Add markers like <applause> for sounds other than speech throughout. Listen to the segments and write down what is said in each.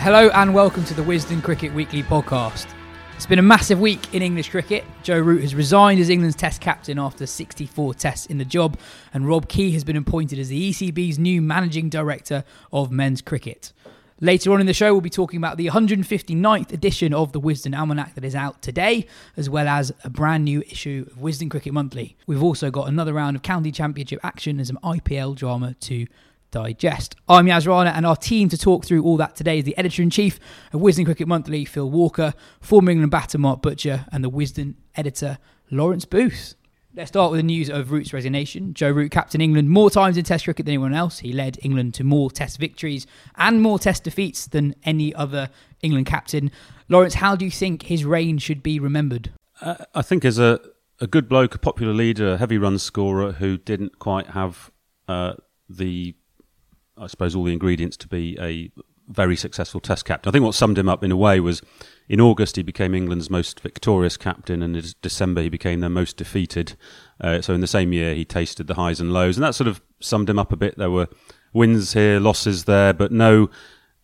Hello and welcome to the Wisden Cricket Weekly podcast. It's been a massive week in English cricket. Joe Root has resigned as England's Test captain after 64 tests in the job, and Rob Key has been appointed as the ECB's new managing director of men's cricket. Later on in the show, we'll be talking about the 159th edition of the Wisden Almanack that is out today, as well as a brand new issue of Wisden Cricket Monthly. We've also got another round of County Championship action and some IPL drama to digest. I'm Yaz Rana, and our team to talk through all that today is the editor in chief of Wisden Cricket Monthly, Phil Walker, former England batter Mark Butcher, and the Wisden editor Lawrence Booth. Let's start with the news of Root's resignation. Joe Root captained England more times in Test cricket than anyone else. He led England to more Test victories and more Test defeats than any other England captain. Lawrence, how do you think his reign should be remembered? Uh, I think as a, a good bloke, a popular leader, a heavy run scorer who didn't quite have uh, the, I suppose, all the ingredients to be a very successful Test captain. I think what summed him up in a way was in August he became England's most victorious captain, and in December he became their most defeated. Uh, so in the same year he tasted the highs and lows, and that sort of summed him up a bit. There were wins here, losses there, but no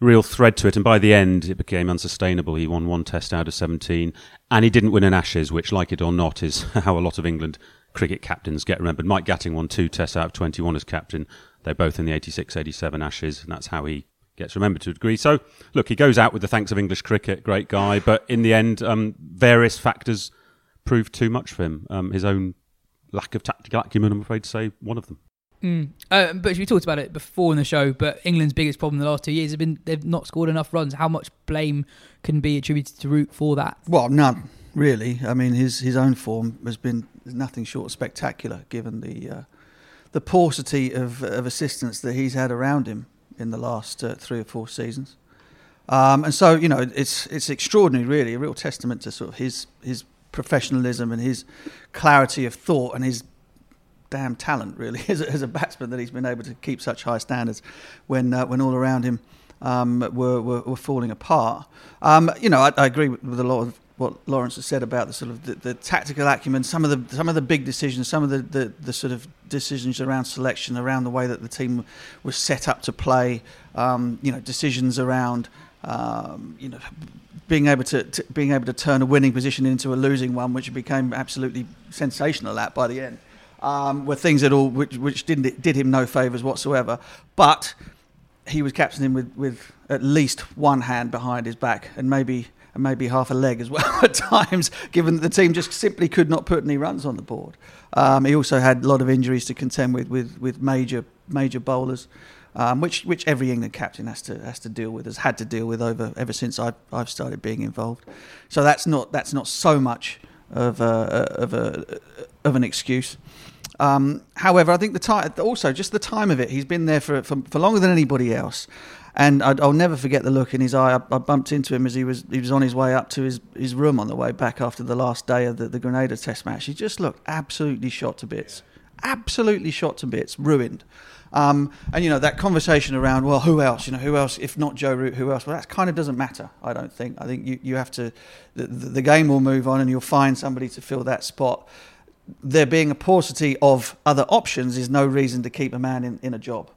real thread to it. And by the end, it became unsustainable. He won one Test out of 17, and he didn't win an Ashes, which, like it or not, is <laughs> how a lot of England cricket captains get remembered. Mike Gatting won two Tests out of 21 as captain. They're both in the 86 87 Ashes, and that's how he gets remembered to a degree. So, look, he goes out with the thanks of English cricket, great guy, but in the end, um, various factors proved too much for him. Um, his own lack of tactical acumen, I'm afraid to say, one of them. Mm. Uh, but we talked about it before in the show. But England's biggest problem in the last two years have been they've not scored enough runs. How much blame can be attributed to Root for that? Well, none really. I mean, his his own form has been nothing short of spectacular, given the uh, the paucity of of assistance that he's had around him in the last uh, three or four seasons. Um, and so, you know, it's it's extraordinary, really, a real testament to sort of his his professionalism and his clarity of thought and his damn talent, really, <laughs> as a, as a batsman that he's been able to keep such high standards when uh, when all around him um, were, were were falling apart. Um, you know, I, I agree with, with a lot of what Lawrence has said about the sort of the, the, tactical acumen, some of the some of the big decisions, some of the, the, the, sort of decisions around selection, around the way that the team was set up to play, um, you know, decisions around um, you know being able to, to, being able to turn a winning position into a losing one, which became absolutely sensational at by the end, um, were things that all which, which didn't did him no favours whatsoever. But he was captaining with, with at least one hand behind his back, and maybe and maybe half a leg as well <laughs> at times, given that the team just simply could not put any runs on the board. Um, he also had a lot of injuries to contend with with, with major major bowlers, um, which which every England captain has to has to deal with, has had to deal with over ever since I've I've started being involved. So that's not that's not so much of a, of a of an excuse. Um, however, I think the time, also just the time of it, he's been there for, for, for longer than anybody else. And i will never forget the look in his eye. I, I, bumped into him as he was he was on his way up to his, his room on the way back after the last day of the, the Grenada Test match. He just looked absolutely shot to bits, absolutely shot to bits, ruined. Um, and you know that conversation around, well, who else? You know, who else? If not Joe Root, who else? Well, that kind of doesn't matter. I don't think. I think you, you have to. The, the game will move on, and you'll find somebody to fill that spot. There being a paucity of other options is no reason to keep a man in, in a job.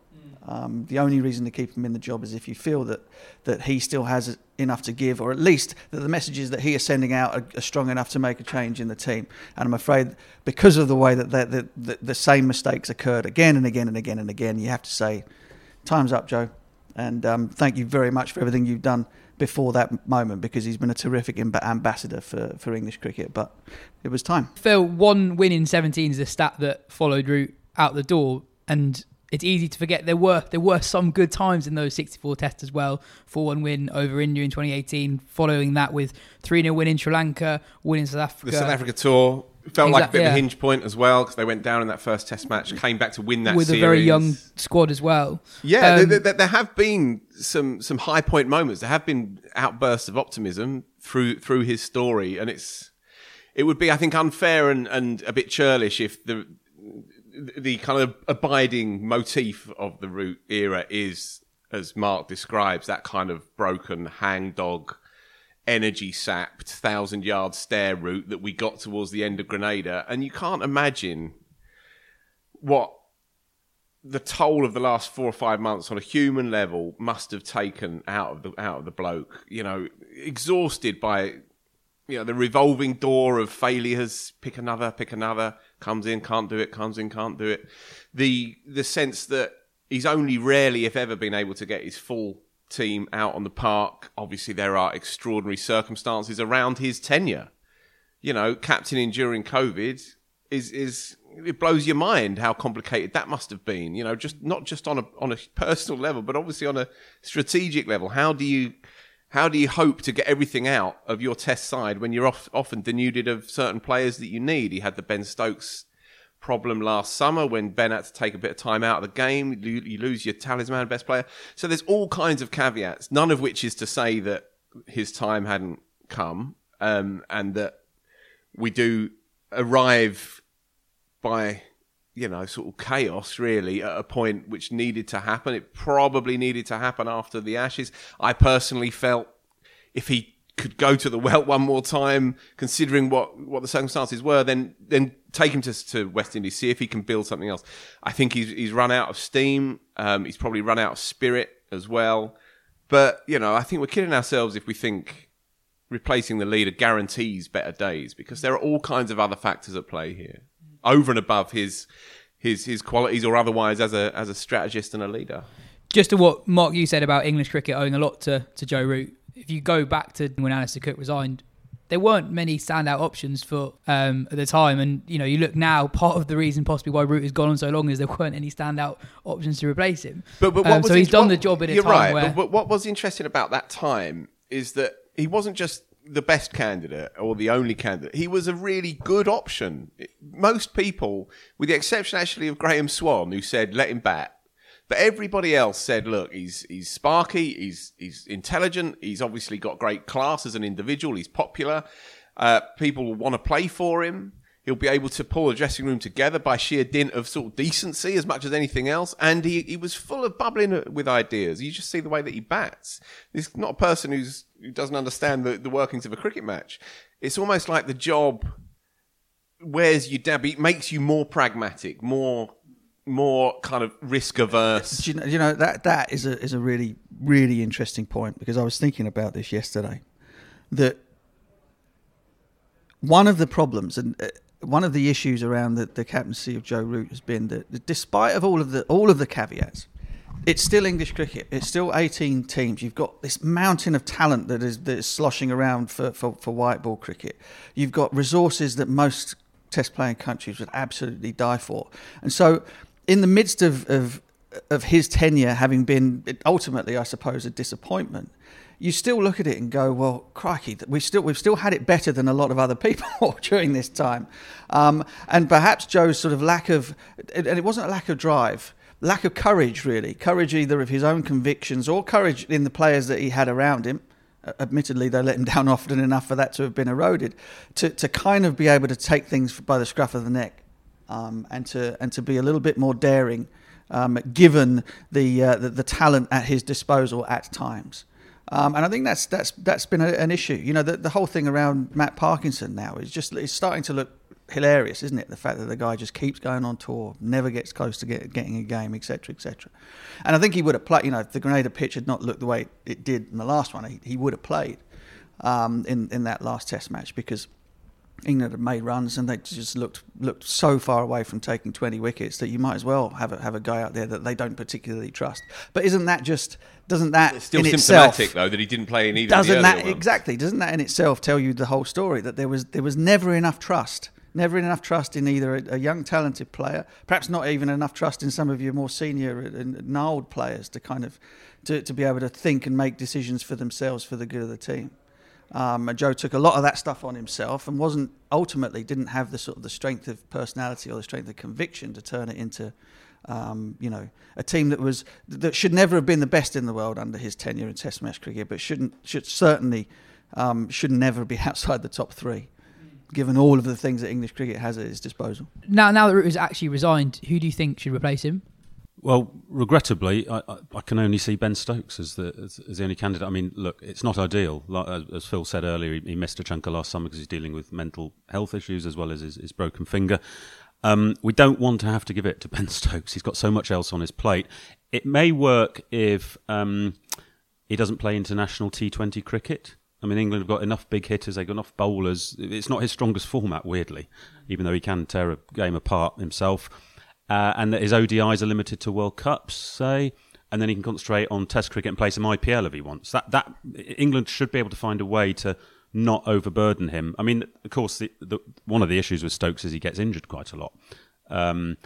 Um, the only reason to keep him in the job is if you feel that, that he still has enough to give, or at least that the messages that he is sending out are, are strong enough to make a change in the team. And I'm afraid because of the way that the, the, same mistakes occurred again and again and again and again, you have to say, time's up, Joe. And um, thank you very much for everything you've done before that moment because he's been a terrific ambassador for, for English cricket. But it was time. Phil, one win in 17 is the stat that followed Root out the door. And it's easy to forget there were there were some good times in those 64 tests as well. 4-1 win over India in 2018, following that with 3-0 win in Sri Lanka, win in South Africa. The South Africa tour felt exactly, like a bit yeah. of a hinge point as well because they went down in that first test match, came back to win that with series. a very young squad as well. Yeah, um, there, there, there, have been some some high point moments. There have been outbursts of optimism through through his story, and it's it would be I think unfair and, and a bit churlish if the the kind of abiding motif of the Root era is, as Mark describes, that kind of broken hangdog, energy sapped, thousand yard stare Root that we got towards the end of Grenada. And you can't imagine what the toll of the last four or five months on a human level must have taken out of the out of the bloke. You know, exhausted by you know the revolving door of failures. Pick another, pick another comes in, can't do it, comes in, can't do it. The the sense that he's only rarely, if ever, been able to get his full team out on the park. Obviously, there are extraordinary circumstances around his tenure. You know, captaining during COVID is is it blows your mind how complicated that must have been. You know, just not just on a on a personal level, but obviously on a strategic level. How do you how do you hope to get everything out of your test side when you're off, often denuded of certain players that you need? He had the Ben Stokes problem last summer when Ben had to take a bit of time out of the game. You, you lose your talisman best player. So there's all kinds of caveats, none of which is to say that his time hadn't come um, and that we do arrive by you know, sort of chaos really at a point which needed to happen. It probably needed to happen after the Ashes. I personally felt if he could go to the well <laughs> one more time, considering what, what the circumstances were, then then take him to, to West Indies, see if he can build something else. I think he's he's run out of steam. Um, he's probably run out of spirit as well. But you know, I think we're kidding ourselves if we think replacing the leader guarantees better days because there are all kinds of other factors at play here over and above his his his qualities or otherwise as a as a strategist and a leader. Just to what Mark you said about English cricket owing a lot to, to Joe Root. If you go back to when Alastair Cook resigned, there weren't many standout options for um, at the time. And you know, you look now. <laughs> Part of the reason possibly why Root has gone on so long is there weren't any standout options to replace him. But, but um, so he's done the job in a you're time right, where. But, what was interesting about that time is that he wasn't just the best candidate or the only candidate. He was a really good option. Most people, with the exception actually of Graeme Swann, who said let him bat, but everybody else said, look, he's he's sparky, he's he's intelligent, he's obviously got great class as an individual, he's popular. Uh, people want to play for him. He'll be able to pull a dressing room together by sheer dint of sort of decency as much as anything else. And he, he was full of bubbling with ideas. You just see the way that he bats. He's not a person who's, who doesn't understand the, the workings of a cricket match. It's almost like the job wears you down, it makes you more pragmatic, more more kind of risk averse. You know, you know, that that is a is a really really interesting point because I was thinking about this yesterday. That one of the problems, and uh, one of the issues around the, the captaincy of Joe Root has been that, despite of all of the all of the caveats, it's still English cricket. It's still 18 teams. You've got this mountain of talent that is that is sloshing around for, for, for white ball cricket. You've got resources that most test playing countries would absolutely die for. And so, in the midst of, of of his tenure having been ultimately, I suppose, a disappointment, you still look at it and go, "Well, crikey, we still we've still had it better than a lot of other people <laughs> during this time," um, and perhaps Joe's sort of lack of, and it wasn't a lack of drive, lack of courage, really, courage either of his own convictions or courage in the players that he had around him. Admittedly, they let him <laughs> down often enough for that to have been eroded. To to kind of be able to take things by the scruff of the neck, um, and to and to be a little bit more daring, um, given the, uh, the the talent at his disposal at times. Um, and I think that's that's that's been a, an issue. You know, the, the whole thing around Matt Parkinson now is just it's starting to look hilarious, isn't it? The fact that the guy just keeps going on tour, never gets close to get, getting a game, etc., etc. And I think he would have played. You know, if the Grenada pitch had not looked the way it did in the last one, he, he would have played um, in in that last Test match because England had made runs and they just looked looked so far away from taking 20 wickets that you might as well have a, have a guy out there that they don't particularly trust. But isn't that just doesn't that It's still symptomatic itself, though that he didn't play in either. doesn't that ones. exactly doesn't that in itself tell you the whole story that there was there was never enough trust never enough trust in either a, a young talented player perhaps not even enough trust in some of your more senior and gnarled players to kind of to, to be able to think and make decisions for themselves for the good of the team um, and Joe took a lot of that stuff on himself and wasn't ultimately didn't have the sort of the strength of personality or the strength of conviction to turn it into um, you know a team that was that should never have been the best in the world under his tenure in Test match cricket, but shouldn't should certainly um, should never be <laughs> outside the top three, given all of the things that English cricket has at its disposal. Now, now that Root has actually resigned, who do you think should replace him? Well, regrettably, I, I, can only see Ben Stokes as the as, as the only candidate. I mean, look, it's not ideal. Like, as, as Phil said earlier, he, he missed a chunk of last summer because he's dealing with mental health issues as well as his, his broken finger. Um, we don't want to have to give it to <laughs> Ben Stokes. He's got so much else on his plate. It may work if um, he doesn't play international T20 cricket. I mean, England have got enough big hitters, they've got enough bowlers. It's not his strongest format, weirdly, even though he can tear a game apart himself. Uh, and that his ODIs are limited to World Cups, say, and then he can concentrate on Test cricket and play some IPL if he wants. That that England should be able to find a way to not overburden him. I mean, of course, the, the, one of the issues with Stokes is he gets injured quite a lot. Um,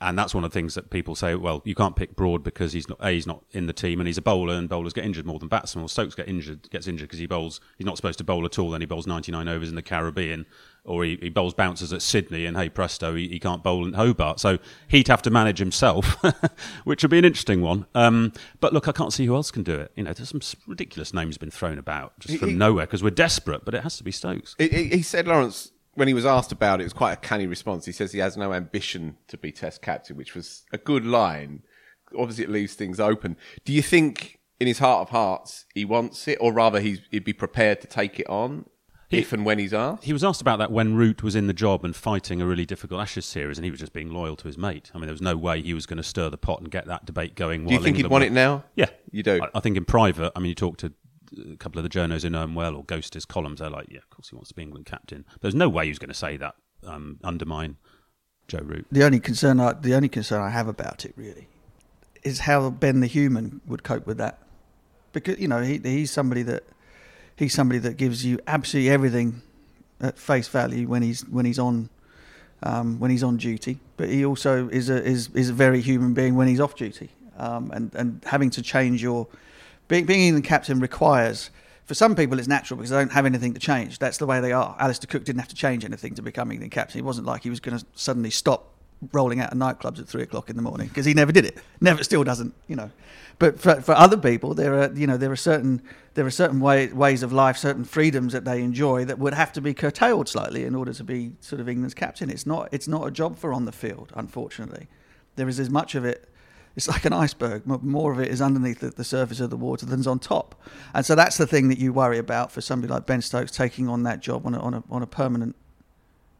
and that's one of the things that people say. Well, you can't pick Broad because he's not a he's not in the team and he's a bowler, and bowlers get injured more than batsmen. Well, Stokes get injured gets injured because he bowls. He's not supposed to bowl at all. Then he bowls 99 overs in the Caribbean, or he, he bowls bouncers at Sydney, and hey presto, he, he can't bowl in Hobart. So he'd have to manage himself, <laughs> which would be an interesting one. Um, but look, I can't see who else can do it. You know, there's some ridiculous names been thrown about just from he- nowhere because we're desperate, but it has to be Stokes. He, said, Lawrence, when he was asked about it, it was quite a canny response. He says he has no ambition to be Test captain, which was a good line. Obviously, it leaves things open. Do you think, in his heart of hearts, he wants it, or rather, he's, he'd be prepared to take it on if and when he's asked? He was asked about that when Root was in the job and fighting a really difficult Ashes series, and he was just being loyal to his mate. I mean, there was no way he was going to stir the pot and get that debate going. Do you while think he'd England want were- it now? Yeah, You do? I, I think in private. I mean, you talk to a couple of the journos in Well or Ghost his columns. They're like, yeah, of course he wants to be England captain. There's no way he was going to say that. Um, undermine Joe Root. The only concern, I, the only concern I have about it really, is how Ben the human would cope with that, because you know he, he's somebody that he's somebody that gives you absolutely everything at face value when he's when he's on um, when he's on duty, but he also is a is, is a very human being when he's off duty, um, and and having to change your being being England captain requires. For some people, it's natural because they don't have anything to change. That's the way they are. Alistair Cook didn't have to change anything to become England captain. It wasn't like he was going to suddenly stop rolling out of nightclubs at three o'clock in the morning because he never did it. Never, still doesn't. You know. But for, for other people, there are you know there are certain there are certain way, ways of life, certain freedoms that they enjoy that would have to be curtailed slightly in order to be sort of England's captain. It's not it's not a job for on the field, unfortunately. There is as much of it. It's like an iceberg. More of it is underneath the, the surface of the water than's on top, and so that's the thing that you worry about for somebody like Ben Stokes taking on that job on a, on a, on a permanent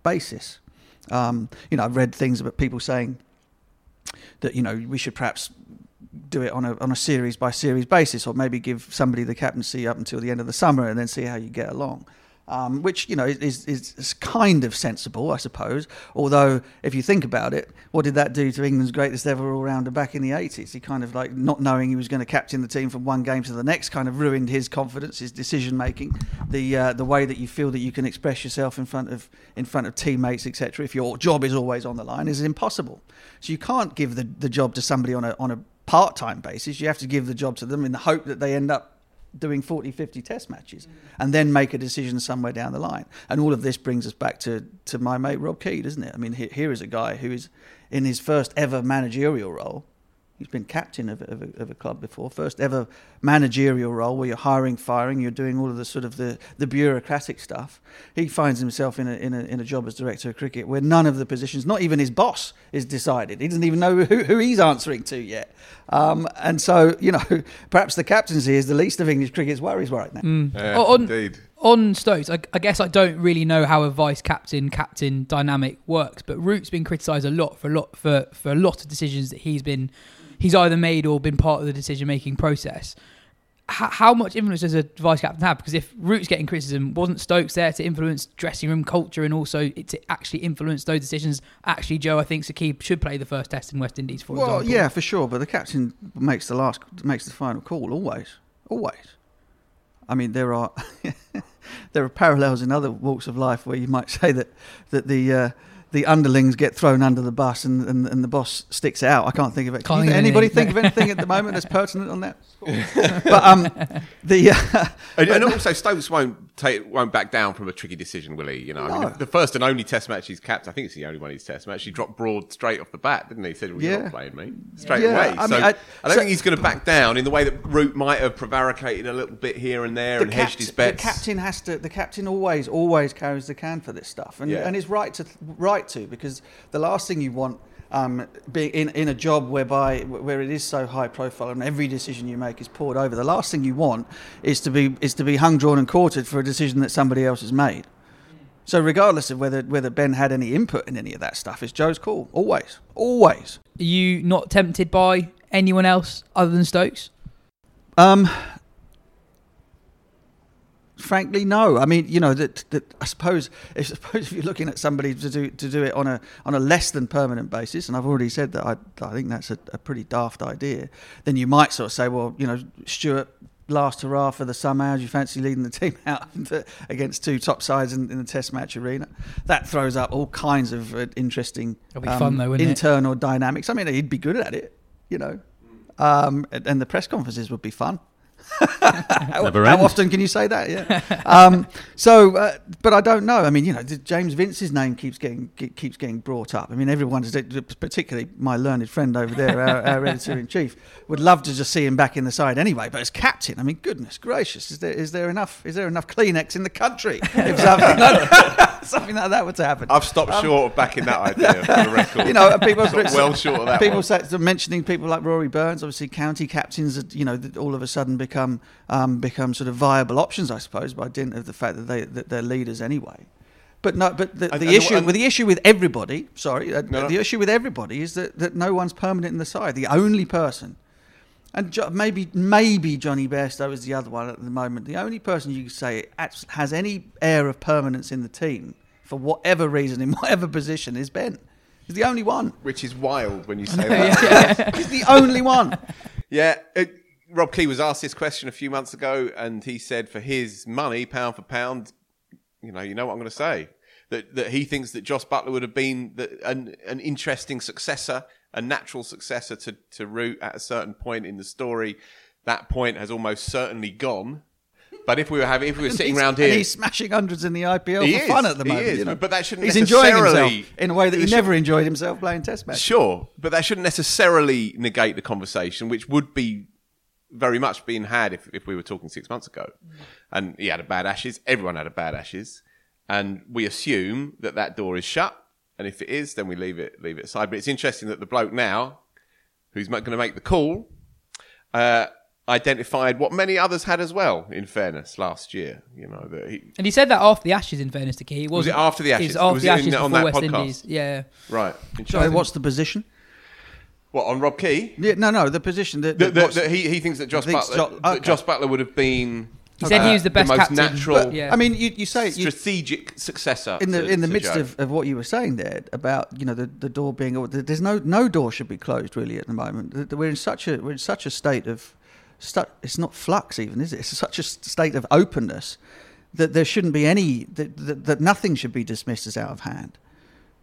basis. Um, you know, I've read things about people saying that you know we should perhaps do it on a on a series by series basis, or maybe give somebody the captaincy up until the end of the summer and then see how you get along. Um, which you know is, is is kind of sensible, I suppose. Although, if you think about it, what did that do to England's greatest ever all-rounder back in the '80s? He kind of like not knowing he was going to captain the team from one game to the next, kind of ruined his confidence, his decision making, the uh, the way that you feel that you can express yourself in front of in front of teammates, etc. If your job is always on the line, is impossible. So you can't give the, the job to somebody on a on a part-time basis. You have to give the job to them in the hope that they end up doing 40, 50 test matches and then make a decision somewhere down the line. And all of this brings us back to, to my mate Rob Key, doesn't it? I mean, here, here is a guy who is in his first ever managerial role. He's been captain of, a- of, a, of a club before, first ever managerial role where you're hiring, firing, you're doing all of the sort of the, the bureaucratic stuff. He finds himself in a, in, a, in a job as director of cricket where none of the positions, not even his boss, is decided. He doesn't even know who, who he's answering to yet. Um, and so, you know, <laughs> perhaps the captaincy is the least of English cricket's worries right now. Yeah, Oh, on, indeed. on Stokes, I, I guess I don't really know how a vice captain captain dynamic works, but Root's been criticised a lot for a lot for, for a lot of decisions that he's been he's either made or been part of the decision making process. How, how much influence does a vice captain have? Because if Root's getting criticism, wasn't Stokes there to influence dressing room culture and also to actually influence those decisions? Actually, Joe, I think Saqib should play the first test in West Indies, for Well, example. yeah, for sure. But the captain makes the last, makes the final call always, always. I mean, there are <laughs> there are parallels in other walks of life where you might say that that the uh, the underlings get thrown under the bus and, and, and the boss sticks it out. I can't think of it. Can you- anybody think of anything at the moment that's pertinent on that? <laughs> but um, the uh, <laughs> And, and also, Stokes won't take, won't back down from a tricky decision, will he? You know, I mean, the, the first and only Test match he's capped. I think it's the only one he's Test match. He dropped Broad straight off the bat, didn't he? He said, "Well, you're Yeah. not playing me straight Yeah, away." I so mean, I, I- don't so- think he's going to back down in the way that Root might have prevaricated a little bit here and there and hedged his the bets. captain has to. The captain always, always carries the can for this stuff, and Yeah. and is right to right to because the last thing you want. Um, being in, in a job whereby where it is so high profile and every decision you make is poured over, the last thing you want is to be is to be hung, drawn, and quartered for a decision that somebody else has made. So regardless of whether whether Ben had any input in any of that stuff, it's Joe's call. Always, always. Are you not tempted by anyone else other than Stokes? Um, frankly, no. I mean, you know, that, that I suppose if, <laughs> suppose if you're looking at somebody to do to do it on a on a less than permanent basis, and I've already said that I I think that's a, a pretty daft idea. Then you might sort of say, well, you know, Stuart. Last hurrah for the summer. Do you fancy leading the team <laughs> out against two top sides in, in the Test match arena? That throws up all kinds of uh, interesting be fun though, wouldn't it? internal dynamics. I mean, he'd be good at it, you know. Um, and the press conferences would be fun. How, Never how end. often can you say that? Yeah. um, so, uh, but I don't know. I mean, you know, James Vince's name keeps getting keeps getting brought up. I mean, everyone's particularly my learned friend over there, our, our editor in chief, would love to just see him back in the side anyway. But as captain, I mean, goodness gracious, is there is there enough is there enough Kleenex in the country if something like, <laughs> something like that were to happen? I've stopped short of backing that idea for the record. you know, people Stopped well short of that. People one. say, mentioning people like Rory Burns, obviously county captains, you know, all of a sudden become um, become sort of viable options, I suppose, by dint of the fact that they that they're leaders anyway. But no, but the, And- the and issue with the issue with everybody, sorry, uh, no. the issue with everybody is that, that no one's permanent in the side. The only person, and jo- maybe maybe Jonny Bairstow is the other one at the moment. The only person you could say has any air of permanence in the team for whatever reason in <laughs> whatever position is Ben. He's the only one. which is wild when you <laughs> say that. He's the only one. <laughs> Yeah, it, Rob Key was asked this question a few months ago, and he said, for his money, pound for pound, you know, you know what I'm going to say. That, that he thinks that Jos Buttler would have been the, an, an interesting successor, a natural successor to, to Root at a certain point in the story. That point has almost certainly gone. But if we were having, if we were <laughs> sitting around here, he's smashing hundreds in the IPL He for is, fun at the he moment. is, you know. but that shouldn't He's enjoying himself in a way that he never enjoyed himself playing Test matches. Sure, but that shouldn't necessarily negate the conversation, which would be very much been had if, if we were talking six months ago. And he had a bad Ashes. Everyone had a bad Ashes, and we assume that that door is shut. And if it is, then we leave it leave it aside. But it's interesting that the bloke now, who's going to make the call, uh, identified what many others had as well. In fairness, last year, you know that he And he said that after the Ashes. In fairness to Key, Was it after the It Ashes? was after Was the it in- Ashes on that West podcast? Indies. Yeah. right. Sorry, what's the position? What on Rob Key? Yeah, no, no, the position that, That, that that, that he, he thinks that Josh Thinks Buttler Jo- that okay. Josh Buttler would have been He said he uh, was the best most captain. natural, but, yeah. I mean, you, you say you, strategic successor in the to- in the midst Joe. of, of what you were saying there about you know the, the door being there's no no door should be closed really at the moment. We're in such a we're in such a state of it's not flux even is it? It's such a state of openness that there shouldn't be any that, that, that nothing should be dismissed as out of hand.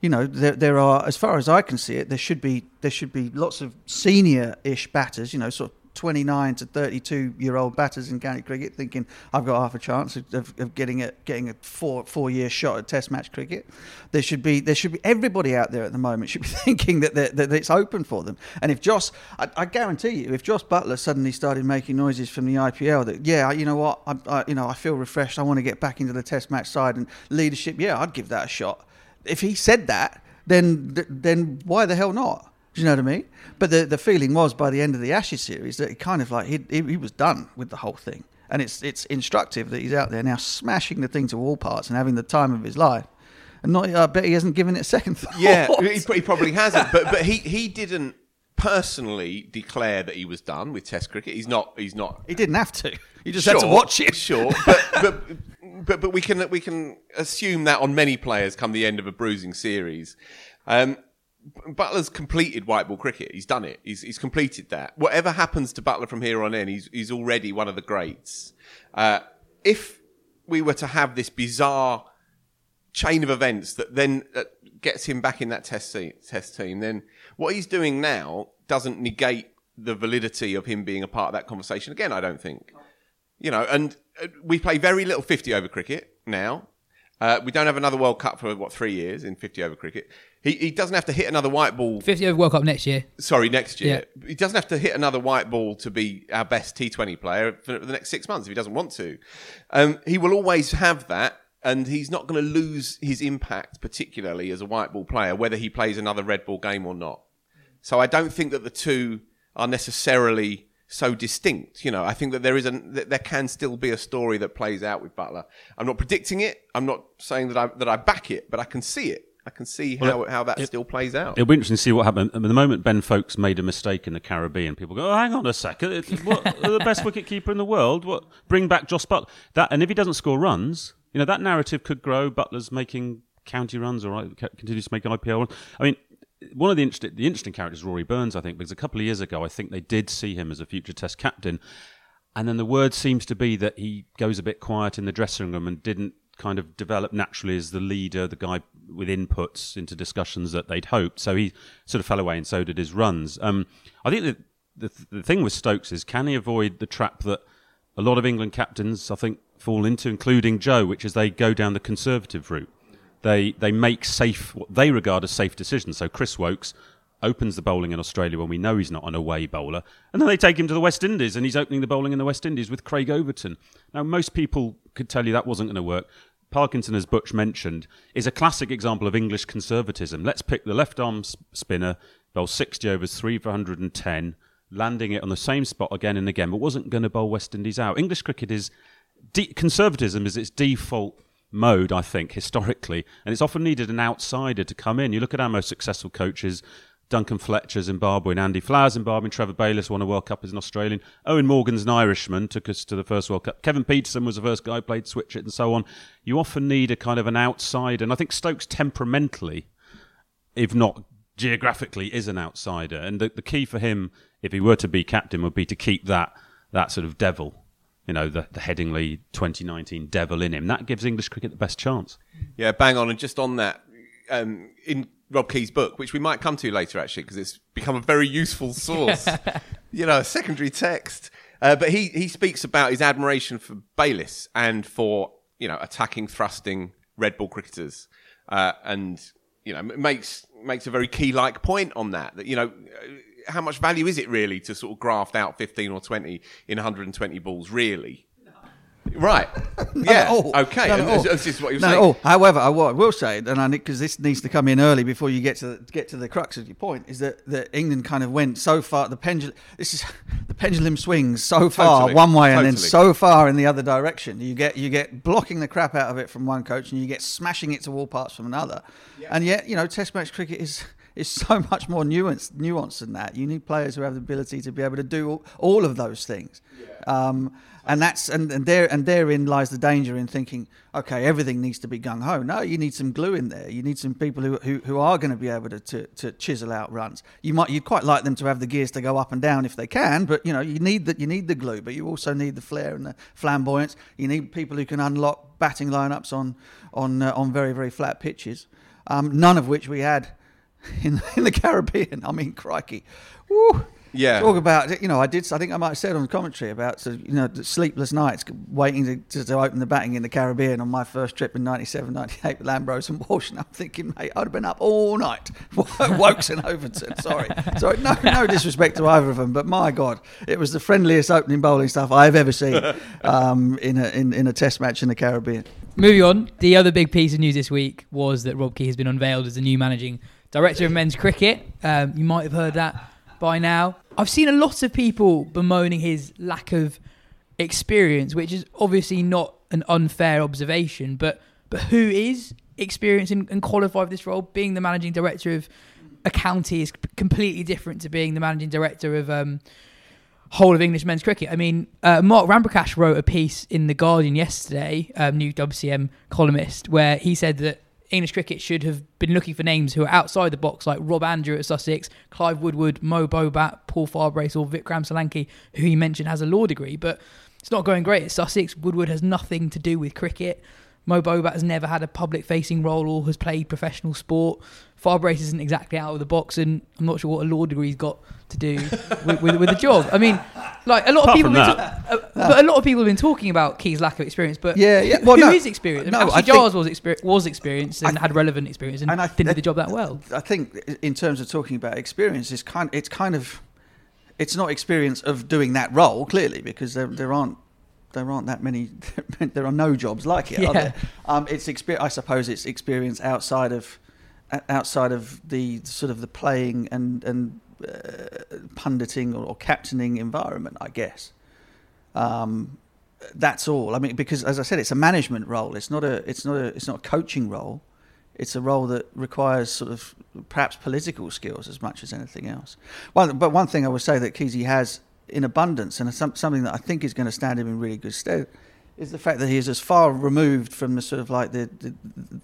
You know, there there are as far as I can see it, there should be there should be lots of senior-ish batters. You know, sort of. 29 to 32 year old batters in county cricket thinking I've got half a chance of, of, getting a getting a four four year shot at test match cricket there should be there should be everybody out there at the moment should be <laughs> thinking that, that, that it's open for them and if Joss I, I guarantee you if Jos Buttler suddenly started making noises from the IPL that yeah you know what I, I you know I feel refreshed I want to get back into the test match side and leadership yeah I'd give that a shot if he said that then then why the hell not do you know what I mean? But the the feeling was by the end of the Ashes series that he kind of like he he, was done with the whole thing, and it's it's instructive that he's out there now smashing the thing to all parts and having the time of his life, and not I bet he hasn't given it a second <laughs> thought. Yeah, he, he probably hasn't. But but he he didn't personally declare that he was done with Test cricket. He's not. He's not. he didn't have to. He just had to watch it. Sure, but but but but we can we can assume that on many players come the end of a bruising series. Um, Buttler's completed white ball cricket. He's done it. He's he's completed that. Whatever happens to Buttler from here on in, he's he's already one of the greats. Uh, if we were to have this bizarre chain of events that then uh, gets him back in that test test team, then what he's doing now doesn't negate the validity of him being a part of that conversation again. I don't think. You know, and we play very little 50 over cricket now. Uh, we don't have another World Cup for what three years in 50 over cricket. He, he doesn't have to hit another white ball. 50 over World Cup next year. Sorry, next year. He doesn't have to hit another white ball to be our best T20 player for the next six months if he doesn't want to. Um, he will always have that, and he's not going to lose his impact, particularly as a white ball player, whether he plays another red ball game or not. So I don't think that the two are necessarily so distinct. You know, I think that there is a that there can still be a story that plays out with Buttler. I'm not predicting it. I'm not saying that I that I back it, but I can see it. I can see how how that still plays out. It'll be interesting to see what happened. At the moment Ben Foakes made a mistake in the Caribbean, people go, oh, hang on a second. What, <laughs> the best wicket keeper in the world? What? Bring back Jos Buttler. That, and if he doesn't score runs, you know, that narrative could grow. Buttler's making county runs or continues to make IPL runs. I mean, one of the interesting, the interesting characters Rory Burns, I think, because a couple of years ago, I think they did see him as a future Test captain. And then the word seems to be that he goes a bit quiet in the dressing room and didn't kind of develop naturally as the leader, the guy with inputs into discussions that they'd hoped. So he sort of fell away, and so did his runs. Um, I think that the, the thing with Stokes is can he avoid the trap that a lot of England captains, I think, fall into, including Joe, which is they go down the conservative route. They they make safe what they regard as safe decisions. So Chris Woakes opens the bowling in Australia when we know he's not an away bowler, and then they take him to the West Indies and he's opening the bowling in the West Indies with Craig Overton. Now most people could tell you that wasn't going to work. Parkinson, as Butch mentioned, is a classic example of English conservatism. Let's pick the left arm spinner, bowl 60 overs, three for 110, landing it on the same spot again and again, but wasn't going to bowl West Indies out. English cricket is de- conservatism is its default mode, I think, historically, and it's often needed an outsider to come in. You look at our most successful coaches. Duncan Fletcher, Zimbabwe, and Andy Flowers, Zimbabwe, Trevor Bayliss won a World Cup as an Australian. Eoin Morgan's an Irishman, took us to the first World Cup. Kevin Pietersen was the first guy, who played switch hit and so on. You often need a kind of an outsider, and I think Stokes temperamentally, if not geographically, is an outsider. And the, the key for him, if he were to be captain, would be to keep that that sort of devil, you know, the, the Headingley 2019 devil in him. That gives English cricket the best chance. Yeah, bang on. And just on that, um, in Rob Key's book, which we might come to later actually, because it's become a very useful source, <laughs> you know, a secondary text. Uh, but he, he speaks about his admiration for Bayliss and for, you know, attacking, thrusting red ball cricketers. Uh, and, you know, makes, makes a very key like point on that, that, you know, how much value is it really to sort of graft out 15 or 20 in 120 balls, really? Right. Yeah. <laughs> Not at all. Okay. Not at And all. this is what you're saying. all. However, I, what I will say, and I because this needs to come in early before you get to the, get to the crux of your point, is that, that England kind of went so far. The pendulum. This is <laughs> the pendulum swings so far Totally. one way and then so far in the other direction. You get you get blocking the crap out of it from one coach, and you get smashing it to all parts from another. And yet, you know, Test match cricket is is so <laughs> much more nuanced, nuanced than that. You need players who have the ability to be able to do all, all of those things. Um, and that's and, and there and therein lies the danger in thinking, okay, everything needs to be gung ho. No, you need some glue in there. You need some people who who, who are going to be able to, to, to chisel out runs. You might you'd quite like them to have the gears to go up and down if they can, but you know you need that you need the glue, but you also need the flair and the flamboyance. You need people who can unlock batting lineups on on uh, on very very flat pitches. Um, none of which we had <laughs> in in the Caribbean. I mean, crikey, woo. Yeah. Talk about you know I did I think I might have said on the commentary about you know the sleepless nights waiting to, to, to open the batting in the Caribbean on my first trip in 97 98 with Ambrose and Walsh. And I'm thinking mate I'd have been up all night <laughs> Woakes and Overton. Sorry. Sorry. No no disrespect to either of them but my god it was the friendliest opening bowling stuff I've ever seen <laughs> um, in a in, in a test match in the Caribbean. Moving on, the other big piece of news this week was that Rob Key has been unveiled as the new managing director of men's cricket. Um, you might have heard that by now. I've seen a lot of people bemoaning his lack of experience, which is obviously not an unfair observation. But but who is experienced and, and qualified for this role? Being the managing director of a county is completely different to being the managing director of um, whole of English men's cricket. I mean, uh, Mark Ramprakash wrote a piece in the Guardian yesterday, um, new WCM columnist, where he said that English cricket should have been looking for names who are outside the box, like Rob Andrew at Sussex, Clive Woodward, Mo Bobat, Paul Farbrace, or Vikram Solanki, who he mentioned has a law degree. But it's not going great at Sussex. Woodward has nothing to do with cricket. Mo Bobat has never had a public facing role or has played professional sport. Farbrace isn't exactly out of the box, and I'm not sure what a law degree's got to do with, with, with the job. I mean, like a lot of people, from have been ta- uh, but a lot of people have been talking about Key's lack of experience. But Yeah, yeah. Well, who no. is experienced? No, I mean, I Ashley think- Giles was exper- was experienced and I- had relevant experience and, and I- didn't do the job that well. I think in terms of talking about experience, it's kind it's kind of it's not experience of doing that role clearly because there there aren't there aren't that many <laughs> there are no jobs like it. Yeah. Are there? Um, it's exper- I suppose it's experience outside of o- outside of the sort of the playing and and uh, punditing or, or captaining environment, I guess. Um, that's all. I mean, because as I said, it's a management role. It's not a. It's not a. It's not a coaching role. It's a role that requires sort of perhaps political skills as much as anything else. One, but one thing I would say that Kesey has in abundance, and some, something that I think is going to stand him in really good stead, is the fact that he is as far removed from the sort of like the the,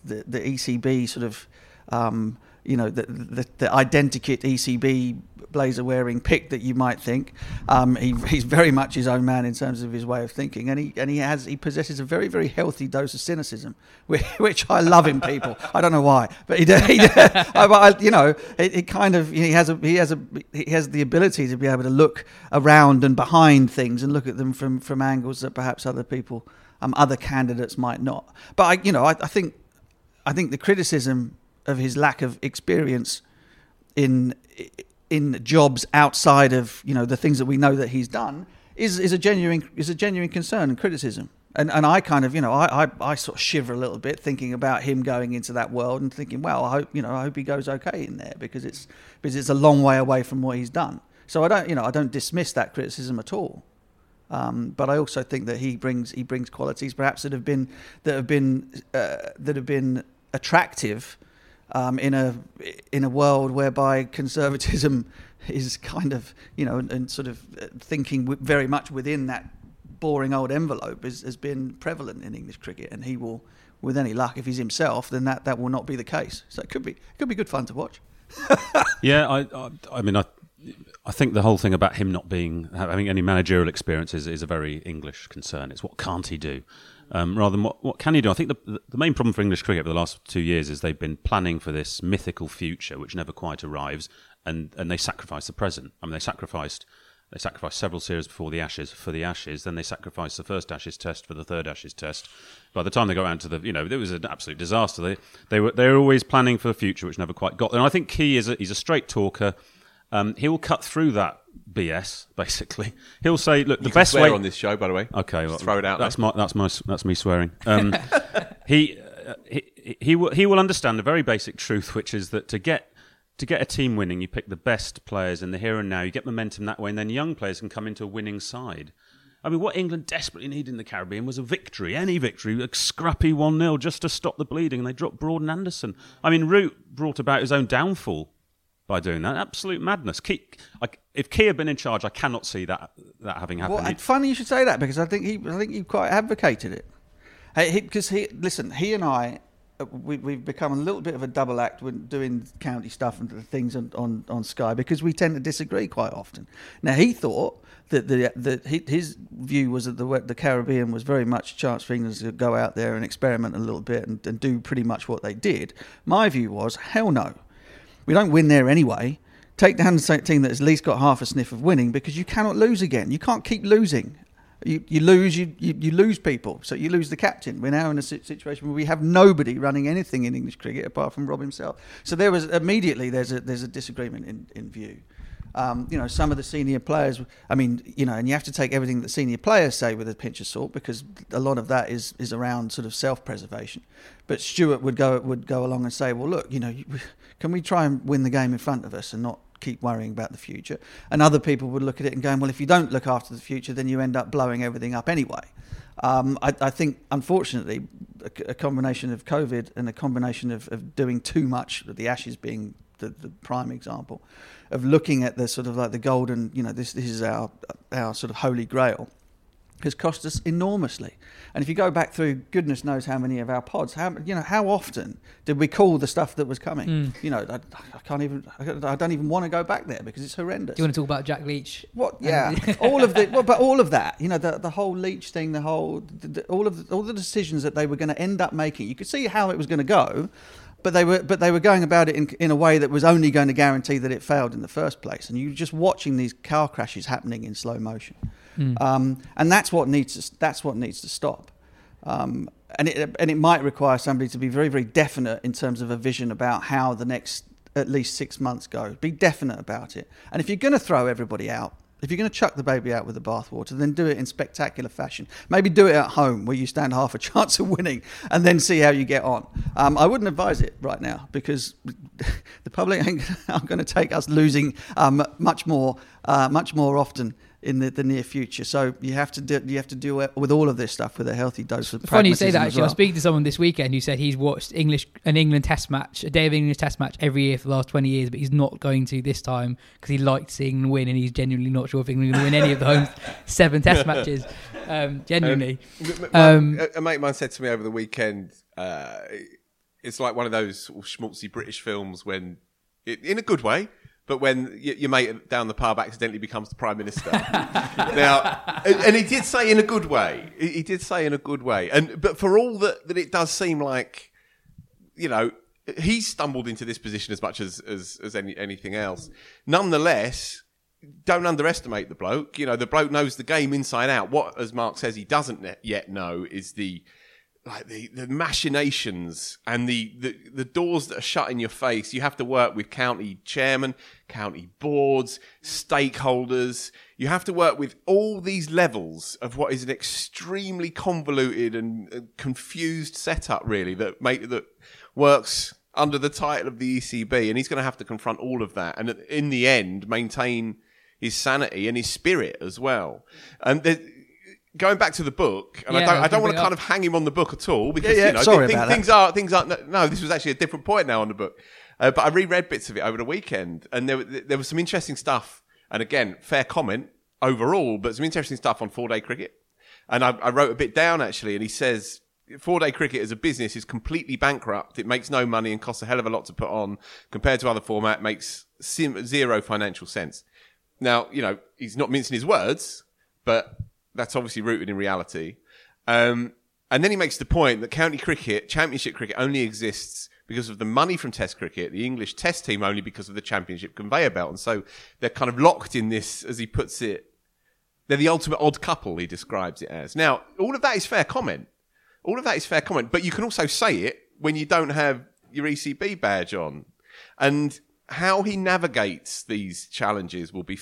the, the ECB sort of. Um, you know the, the the identikit ECB blazer wearing pick that you might think. Um, he, he's very much his own man in terms of his way of thinking, and he and he has he possesses a very very healthy dose of cynicism, <laughs> which, which I love in people. I don't know why, but he, he <laughs> I, you know it, it kind of he has a he has a he has the ability to be able to look around and behind things and look at them from from angles that perhaps other people um other candidates might not. But I you know I, I think I think the criticism of his lack of experience in in jobs outside of you know the things that we know that he's done is is a genuine is a genuine concern and criticism. And and I kind of you know I, I, I sort of shiver a little bit thinking about him going into that world and thinking well I hope you know I hope he goes okay in there because it's because it's a long way away from what he's done. So I don't you know I don't dismiss that criticism at all. Um, but I also think that he brings he brings qualities perhaps that have been that have been uh, that have been attractive um, in a in a world whereby conservatism <laughs> is kind of you know and, and sort of uh, thinking very much within that boring old envelope is, has been prevalent in English cricket, and he will, with any luck, if he's himself, then that, that will not be the case. So it could be it could be good fun to watch. <laughs> Yeah, I, I, I mean, I, I think the whole thing about him not being having any managerial experience is, is a very English concern. It's what can't he do, um, rather than what, what can he do. I think the the main problem for English cricket for the last two years is they've been planning for this mythical future which never quite arrives, and and they sacrifice the present. I mean, they sacrificed. They sacrificed several series before the Ashes for the Ashes. Then they sacrificed the first Ashes test for the third Ashes test. By the time they got around to the, you know, it was an absolute disaster. They they were they were always planning for the future, which never quite got there. And I think Key is a, he's a straight talker. Um, he will cut through that BS. Basically, he'll say, "Look, the best swear way on this show, by the way. Okay, well, throw it out That's there. my that's my that's me swearing. Um, <laughs> he, uh, he he will he will understand a very basic truth, which is that to get to get a team winning, you pick the best players in the here and now. You get momentum that way, and then young players can come into a winning side. I mean, what England desperately needed in the Caribbean was a victory, any victory, a scrappy 1 0 just to stop the bleeding, and they dropped Broad and Anderson. I mean, Root brought about his own downfall by doing that. Absolute madness. Key, I, if Key had been in charge, I cannot see that that having happened. Well, it's funny you should say that because I think he, I think he quite advocated it. Because he, listen, he and I, uh, we, we've become a little bit of a double act when doing county stuff and things on, on, on Sky because we tend to disagree quite often. Now he thought that the that he, his view was that the the Caribbean was very much a chance for England to go out there and experiment a little bit and, and do pretty much what they did. My view was hell no, we don't win there anyway. Take down the team that has at least got half a sniff of winning because you cannot lose again. You can't keep losing. You, you lose, you, you, you lose people. So you lose the captain. We're now in a situation where we have nobody running anything in English cricket apart from Rob himself. So there was immediately there's a there's a disagreement in, in view. Um, you know, some of the senior players. I mean, you know, and you have to take everything that senior players say with a pinch of salt because a lot of that is is around sort of self-preservation. But Stuart would go would go along and say, well, look, you know, can we try and win the game in front of us and not keep worrying about the future? And other people would look at it and going, well, if you don't look after the future, then you end up blowing everything up anyway. Um, I, I, think, unfortunately, a, a, combination of COVID and a combination of, of doing too much, the Ashes being the, the, prime example, of looking at the sort of like the golden, you know, this this is our our sort of holy grail, has cost us enormously. And if you go back through, goodness knows how many of our pods, how you know how often did we call the stuff that was coming? Mm. You know, I, I, can't even, I don't even want to go back there because it's horrendous. Do you want to talk about Jack Leach? What? Yeah, <laughs> all of the, well, but all of that, you know, the the whole Leach thing, the whole, the, the, all of the, all the decisions that they were going to end up making. You could see how it was going to go but they were but they were going about it in, in a way that was only going to guarantee that it failed in the first place. And you're just watching these car crashes happening in slow motion, mm. um, and that's what needs to, that's what needs to stop. Um, and it and it might require somebody to be very very definite in terms of a vision about how the next at least six months go. Be definite about it. And if you're going to throw everybody out, if you're going to chuck the baby out with the bathwater, then do it in spectacular fashion. Maybe do it at home where you stand <laughs> half a chance of winning and then see how you get on. Um, I wouldn't advise it right now because <laughs> the public <laughs> aren't going to take us losing um, much more, uh, much more often in the, the near future. So you have to do, you have to do it with all of this stuff with a healthy dose of. Funny you say that. Actually, well. I was speaking to someone this weekend who said he's watched English an England Test match, a day of English Test match every year for the last twenty years, but he's not going to this time because he liked seeing England win, and he's genuinely not sure if England going to win any of the home <laughs> seven Test matches. Um, genuinely, um, um, a mate of mine said to me over the weekend, uh, it's like one of those schmaltzy British films when, in a good way but when your mate down the pub accidentally becomes the prime minister. <laughs> now, and, he did say in a good way. He did say in a good way. And but for all that that it does seem like, you know, he's stumbled into this position as much as as, as any, anything else. Nonetheless, don't underestimate the bloke. You know, the bloke knows the game inside out. What, as Mark says, he doesn't yet know is the like the, the machinations and the, the, the doors that are shut in your face. You have to work with county chairman, county boards, stakeholders. You have to work with all these levels of what is an extremely convoluted and confused setup, really, that make that works under the title of the ECB. And he's going to have to confront all of that, and in the end, maintain his sanity and his spirit as well. And going back to the book, and yeah, I don't, I don't want to kind of hang him on the book at all because yeah, yeah. you know Sorry th- about things are things are no. This was actually a different point now on the book, uh, but I reread bits of it over the weekend, and there there was some interesting stuff. And again, fair comment overall, but some interesting stuff on four day cricket. And I, I wrote a bit down actually, and he says four day cricket as a business is completely bankrupt. It makes no money and costs a hell of a lot to put on compared to other format. Makes sim- zero financial sense. Now, you know, he's not mincing his words, but that's obviously rooted in reality. Um, and then he makes the point that county cricket, championship cricket, only exists because of the money from Test cricket, the English Test team only because of the championship conveyor belt. And so they're kind of locked in this, as he puts it, they're the ultimate odd couple, he describes it as. Now, all of that is fair comment. All of that is fair comment, but you can also say it when you don't have your ECB badge on. And how he navigates these challenges will be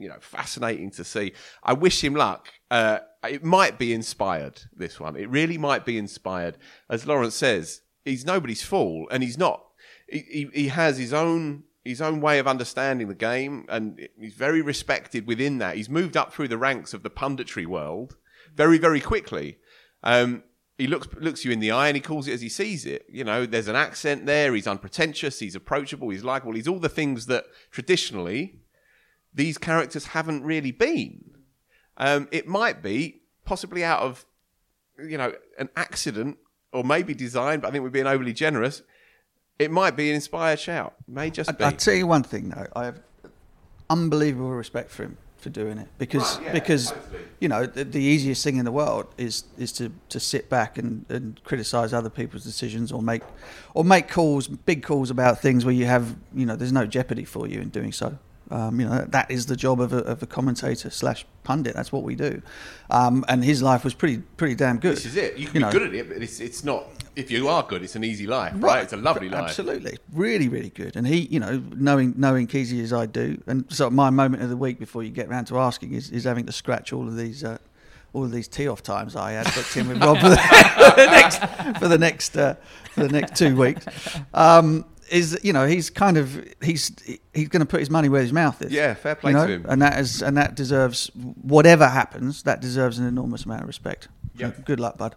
you know fascinating to see. I wish him luck. Uh, it might be inspired. This one, it really might be inspired. As Lawrence says, he's nobody's fool, and he's not. He, he, he has his own his own way of understanding the game, and he's very respected within that. He's moved up through the ranks of the punditry world very, very quickly. Um, he looks looks you in the eye and he calls it as he sees it. You know, there's an accent there. He's unpretentious. He's approachable. He's likable. He's all the things that traditionally these characters haven't really been. Um, it might be possibly out of you know an accident or maybe designed, but I think we're being overly generous. It might be an inspired shout. It may just be. I, I'll tell you one thing though. I have unbelievable respect for him for doing it because Right, yeah, because totally. you know the, the easiest thing in the world is is to, to sit back and, and criticize other people's decisions or make or make calls big calls about things where you have you know there's no jeopardy for you in doing so. Um, you know that is the job of a, of a commentator slash pundit. That's what we do, um, and his life was pretty pretty damn good. This is it. You can You be know. good at it, but it's it's not. If you are good, it's an easy life, right? It's a lovely life. Absolutely, really, really good. And he, you know, knowing knowing Kesey as I do, and so my moment of the week before you get round to asking is, is having to scratch all of these. Uh, all of these tee off times I had booked in with Rob for the, for <laughs> the next for the next uh, for the next two weeks, um, is you know he's kind of he's he's going to put his money where his mouth is. Yeah, fair play you know? to him. and that is and that deserves whatever happens. That deserves an enormous amount of respect. So good luck, bud.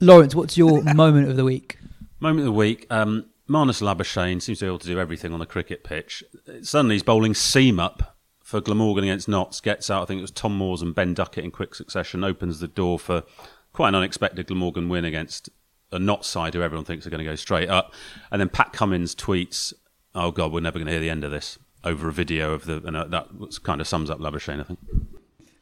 Lawrence, what's your <laughs> moment of the week? Moment of the week. Um, Marnus Labuschagne seems to be able to do everything on a cricket pitch. Suddenly he's bowling seam up for Glamorgan against Notts. Gets out, I think it was Tom Moores and Ben Duckett in quick succession. Opens the door for quite an unexpected Glamorgan win against a Notts side who everyone thinks are going to go straight up. And then Pat Cummins tweets, "Oh God, we're never going to hear the end of this." Over a video of the, and uh, that kind of sums up Labuschagne, I think.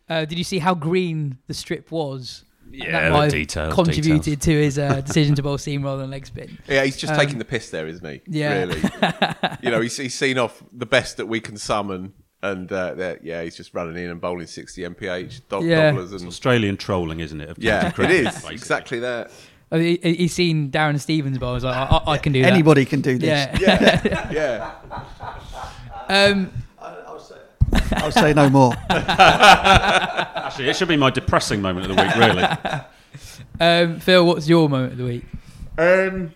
Uh, did you see how green the strip was? And Yeah, that the might have contributed details. to his uh, <laughs> decision to bowl seam rather than leg spin. Yeah, he's just Um, taking the piss there, isn't he? yeah. Really. <laughs> you know, he's, he's seen off the best that we can summon. And uh, yeah, he's just running in and bowling 60 mph dog Yeah. dobblers. It's And, Australian trolling, isn't it? of yeah, county it basically. Exactly that. I mean, he's seen Darren Stevens bowl. I was like, I, I, I can do that. Anybody can do this. Yeah. Yeah. <laughs> um, I'll say no more. <laughs> Actually, it should be my depressing moment of the week, really. <laughs> um, Phil, what's your moment of the week? Um,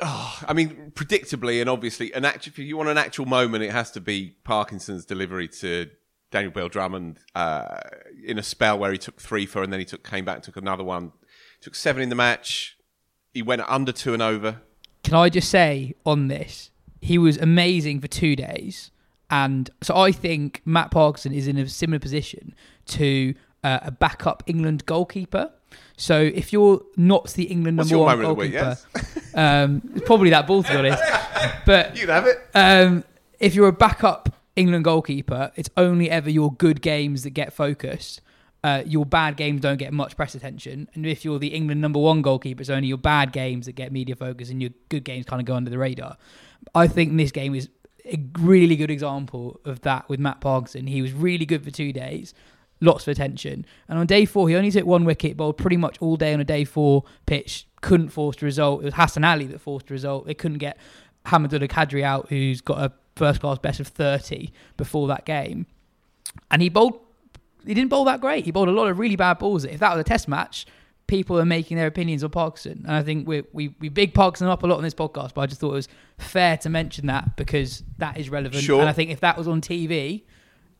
oh, I mean, predictably and obviously, an act- if you want an actual moment, it has to be Parkinson's delivery to Daniel Bell Drummond uh, in a spell where he took three for and then he took came back and took another one. Took seven in the match. He went under two and over. Can I just say on this, he was amazing for two days, and so I think Matt Parkinson is in a similar position to uh, a backup England goalkeeper. So if you're not the England What's number one the week, goalkeeper, <laughs> um, it's probably that ball to be honest. But <laughs> You have it. um, if you're a backup England goalkeeper, it's only ever your good games that get focused. Uh, your bad games don't get much press attention. And if you're the England number one goalkeeper, it's only your bad games that get media focus and your good games kind of go under the radar. I think this game is a really good example of that with Matt Parkinson. He was really good for two days, lots of attention. And on day four, he only took one wicket, bowled pretty much all day on a day four pitch, couldn't force a result. It was Hassan Ali that forced a result. They couldn't get Hamidullah Qadri out, who's got a first class best of 30 before that game. And he bowled, he didn't bowl that great. He bowled a lot of really bad balls. If that was a test match, people are making their opinions on Parkinson. And I think we, we, we big Parkinson up a lot on this podcast, but I just thought it was fair to mention that because that is relevant. Sure. And I think if that was on TV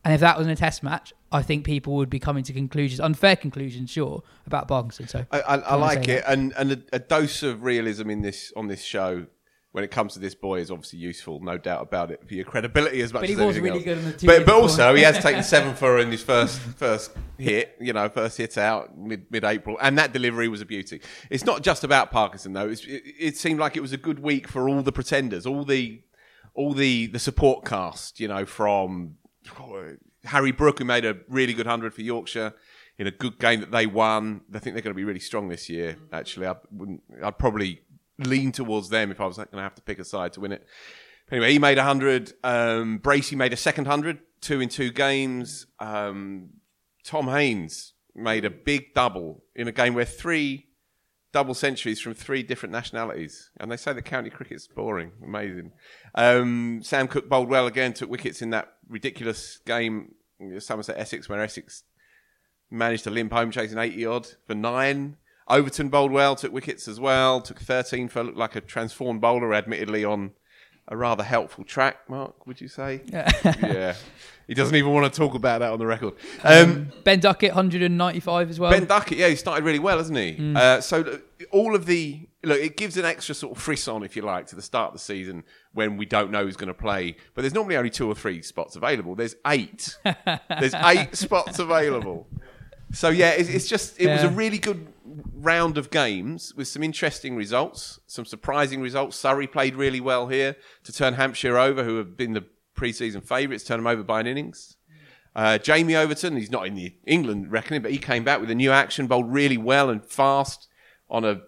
and if that was in a test match, I think people would be coming to conclusions, unfair conclusions, sure, about Parkinson. So I, I, I like it, and and a, a dose of realism in this on this show when it comes to this boy is obviously useful, no doubt about it, for your credibility as much. But he as was really else. good on the two But but also he has taken <laughs> seven for in his first first hit, you know, first hit out mid mid April, and that delivery was a beauty. It's not just about Parkinson though. It's, it, it seemed like it was a good week for all the pretenders, all the all the the support cast, you know, from oh, Harry Brook, who made a really good hundred for Yorkshire in a good game that they won. I think they're going to be really strong this year. Actually, I wouldn't. I'd probably lean towards them if I was going to have to pick a side to win it. Anyway, he made a hundred. Um, Bracey made a second hundred, two in two games. Um, Tom Haines made a big double in a game where three double centuries from three different nationalities, and they say the county cricket's boring. Amazing. Um, Sam Cook bowled well again, took wickets in that ridiculous game, Somerset Essex, where Essex managed to limp home chasing 80 odd for nine. Overton bowled well, took wickets as well, took 13 for looked like a transformed bowler, admittedly on a rather helpful track. Mark, would you say? yeah. <laughs> He doesn't even want to talk about that on the record. Um, Ben Duckett, 195 as well. Ben Duckett, yeah, he started really well, hasn't he? Mm. Uh, so look, all of the look, it gives an extra sort of frisson, if you like, to the start of the season when we don't know who's going to play. But there's normally only two or three spots available. There's eight. <laughs> there's eight spots available. So yeah, it's, it's just it was a really good round of games with some interesting results, some surprising results. Surrey played really well here to turn Hampshire over, who have been the pre-season favourites, turn them over by an innings. Uh, Jamie Overton, he's not in the England reckoning, but he came back with a new action, bowled really well and fast on a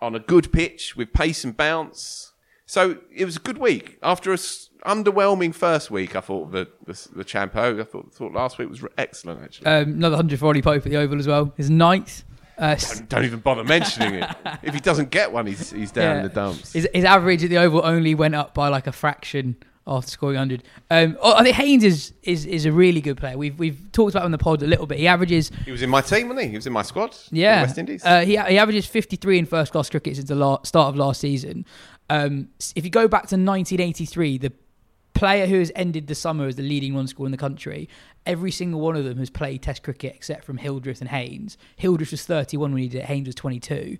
on a good pitch with pace and bounce. So it was a good week. After a s- underwhelming first week, I thought the the, the Champo. I thought thought last week was excellent actually. Um, another 100 for Pope at the Oval as well. His ninth. Uh, don't, don't even bother mentioning it. <laughs> If he doesn't get one, he's he's down in the dumps. His, his average at the Oval only went up by like a fraction after scoring 100. Um, oh, I think Haines is, is is a really good player. We've we've talked about him on the pod a little bit. He averages He was in my team, wasn't he? He was in my squad. yeah West Indies. Uh, he he averages 53 in first class cricket since the la- start of last season. Um, if you go back to 1983, the player who has ended the summer as the leading run scorer in the country, every single one of them has played Test cricket except from Hildreth and Haines. Hildreth was 31 when he did it. Haines was 22.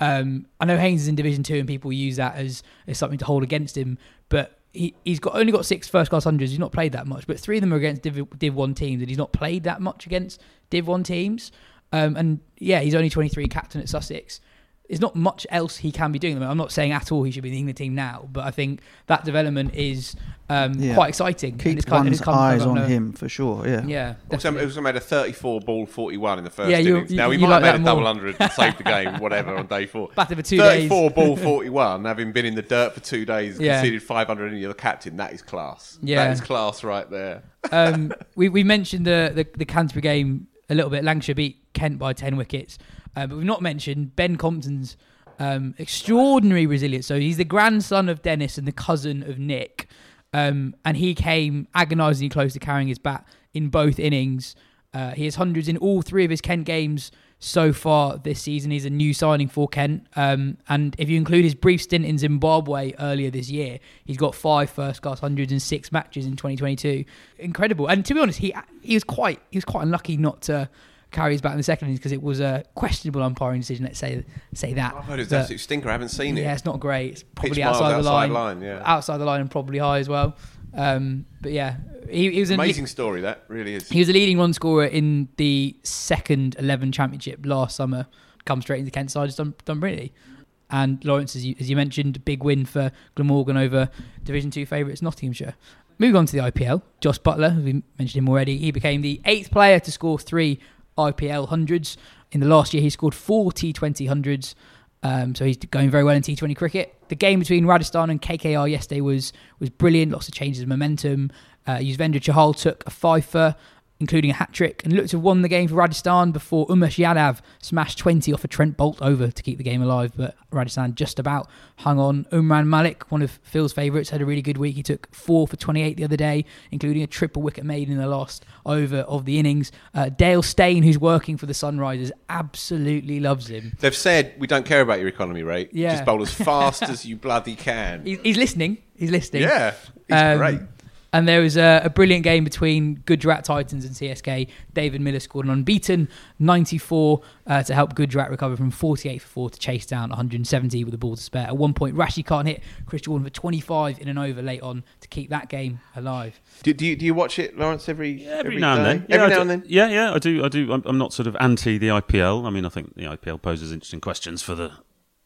Um, I know Haines is in Division Two, and people use that as, as something to hold against him, but. He, he's got only got six first class hundreds. He's not played that much, but three of them are against Div, Div One teams, and he's not played that much against Div One teams. Um, and yeah, he's only 23, captain at Sussex. There's not much else he can be doing. I'm not saying at all he should be in the England team now, but I think that development is um, Yeah. quite exciting. and Keep it's kind- and one's come- kind eyes on no- him for sure. Yeah. Yeah, Also, he also made a 34 ball 41 in the first Yeah, innings. you- now, he might like have made a that double 100 and saved the game, <laughs> whatever, on day four. Batted for two 34 days. ball <laughs> 41, having been in the dirt for two days, Yeah. conceded 500 and you're the captain. That is class. Yeah. That is class right there. <laughs> um, we we mentioned the, the the Canterbury game a little bit. Lancashire beat Kent by ten wickets, uh, but we've not mentioned Ben Compton's um, extraordinary resilience. So he's the grandson of Dennis and the cousin of Nick, um, and he came agonisingly close to carrying his bat in both innings. Uh, he has hundreds in all three of his Kent games so far this season. He's a new signing for Kent. Um, and if you include his brief stint in Zimbabwe earlier this year, he's got five first class hundreds in six matches in 2022. Incredible. And to be honest, he he was quite he was quite unlucky not to carry back in the second innings because it was a questionable umpiring decision. Let's say say that. I've heard it's absolute stinker. I haven't seen it. yeah, it's not great. It's probably outside, the line. line, yeah. Outside the line and probably high as well. Um, but yeah, he, he was an Amazing story, that really is. he was a leading run scorer in the second 11 championship last summer. Come straight into Kent side, has done, done brilliantly. And Lawrence, as you, as you mentioned, big win for Glamorgan over Division 2 favourites Nottinghamshire. Moving on to the IPL, Jos Buttler, we mentioned him already, he became the eighth player to score three IPL hundreds. In the last year, he scored four T20 hundreds. Um, so he's going very well in T20 cricket. The game between Rajasthan and KKR yesterday was was brilliant. Lots of changes of momentum. Uh, Yuzvendra Chahal took a fifer, including a hat trick, and looked to have won the game for Rajasthan before Umesh Yadav smashed 20 off a Trent Boult over to keep the game alive. But Rajasthan just about hung on. Umran Malik, one of Phil's favourites, had a really good week. He took four for 28 the other day, including a triple wicket made in the last over of the innings. Uh, Dale Steyn, who's working for the Sunrisers, absolutely loves him. They've said, we don't care about your economy rate. Yeah. Just bowl as fast <laughs> as you bloody can. He's, he's listening. He's listening. Yeah, he's great. And there was a, a brilliant game between Gujarat Titans and CSK. David Miller scored an unbeaten 94 uh, to help Gujarat recover from 48 for 4 to chase down 170 with the ball to spare. At one point, Rashid Khan hit Chris Jordan for 25 in an over late on to keep that game alive. Do, do, you, do you watch it, Lawrence, every, yeah, Every, now and then. Yeah, Every I now do- and then? Yeah, yeah, I do. I do. I'm, I'm not sort of anti the IPL. I mean, I think the IPL poses interesting questions for the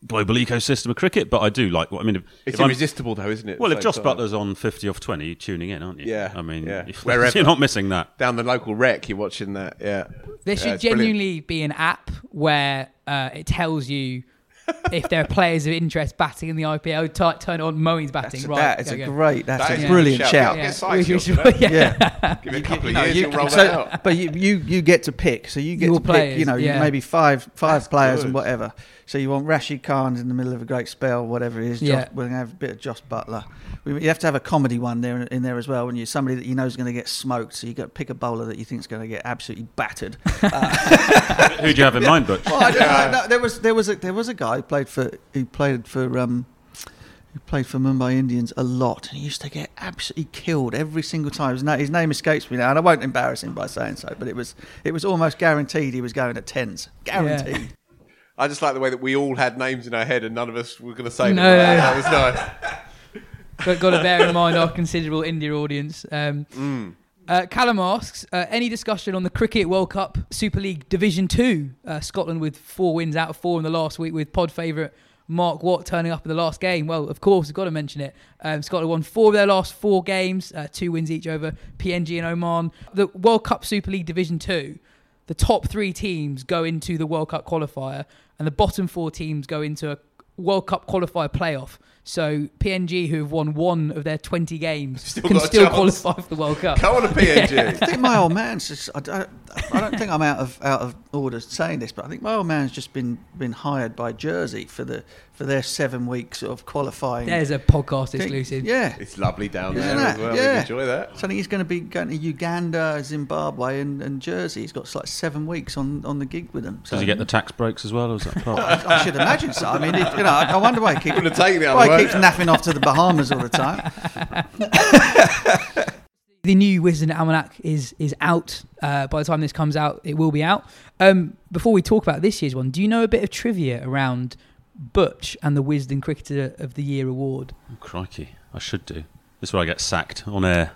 global ecosystem of cricket, but I do like. what I mean, if, It's if I'm- irresistible, though, isn't it? Well, if same Jos time? Buttler's on 50 off 20, you're tuning in, aren't you? Yeah, I mean, yeah. <laughs> if- Wherever. you're not missing that. Down the local rec, you're watching that, yeah. There Yeah, should it's brilliant. genuinely be an app where uh, it tells you if there are players of interest batting in the IPL, t- turn it on Moeen's batting. That's right, that is a go. great, that's That is a a brilliant good shout. shout. Yeah. sides We off should- of that. yeah. <laughs> Give it a couple of No, years, you you'll roll so- out. But you, you, you get to pick. So you get Your to pick, you know, yeah. maybe five five That's players good. and whatever. So you want Rashid Khan in the middle of a great spell, whatever it is. Yeah. Jos, we're going to have a bit of Jos Buttler. We, you have to have a comedy one there in there as well. When you somebody that you know is going to get smoked, so you got to pick a bowler that you think is going to get absolutely battered. <laughs> Uh, Who do you have in mind, Butch? Well, I don't know. No, there was there was a there was a guy who played for who played for um who played for Mumbai Indians a lot, and he used to get absolutely killed every single time. His, na- his name escapes me now, and I won't embarrass him by saying so, but it was it was almost guaranteed he was going at tens, guaranteed. I just like the way that we all had names in our head and none of us were going to say No. them. That was nice. But got to bear in mind our considerable India audience. Um, Mm. Uh, Callum asks, uh, any discussion on the Cricket World Cup Super League Division 2? Uh, Scotland with four wins out of four in the last week with pod favourite Mark Watt turning up in the last game. Well, of course, we've got to mention it. Um, Scotland won four of their last four games, uh, two wins each over PNG and Oman. The World Cup Super League Division 2, the top three teams go into the World Cup qualifier, and the bottom four teams go into a World Cup qualifier playoff. So PNG, who have won one of their 20 games, Still can still qualify for the World Cup. Come on to PNG. <laughs> I think my old man's just, I don't, I don't think I'm out of out of order saying this, but I think my old man's just been been hired by Jersey for the for their seven weeks of qualifying. There's a podcast exclusive. Yeah, It's lovely down Isn't there it? as well. Yeah. We enjoy that. So I think he's going to be going to Uganda, Zimbabwe, and, and Jersey. He's got like seven weeks on, on the gig with them. So Does he get the tax breaks as well, or is that part? I, I should imagine so. I mean, it, you know, I, I wonder why he keeps, Wouldn't have the other why way. he keeps napping off to the Bahamas all the time. <laughs> The new Wisden Almanack is is out. Uh, by the time this comes out, it will be out. Um, before we talk about this year's one, do you know a bit of trivia around Butch and the Wisden Cricketer of the Year award? Oh, crikey, I should do. This is where I get sacked on air.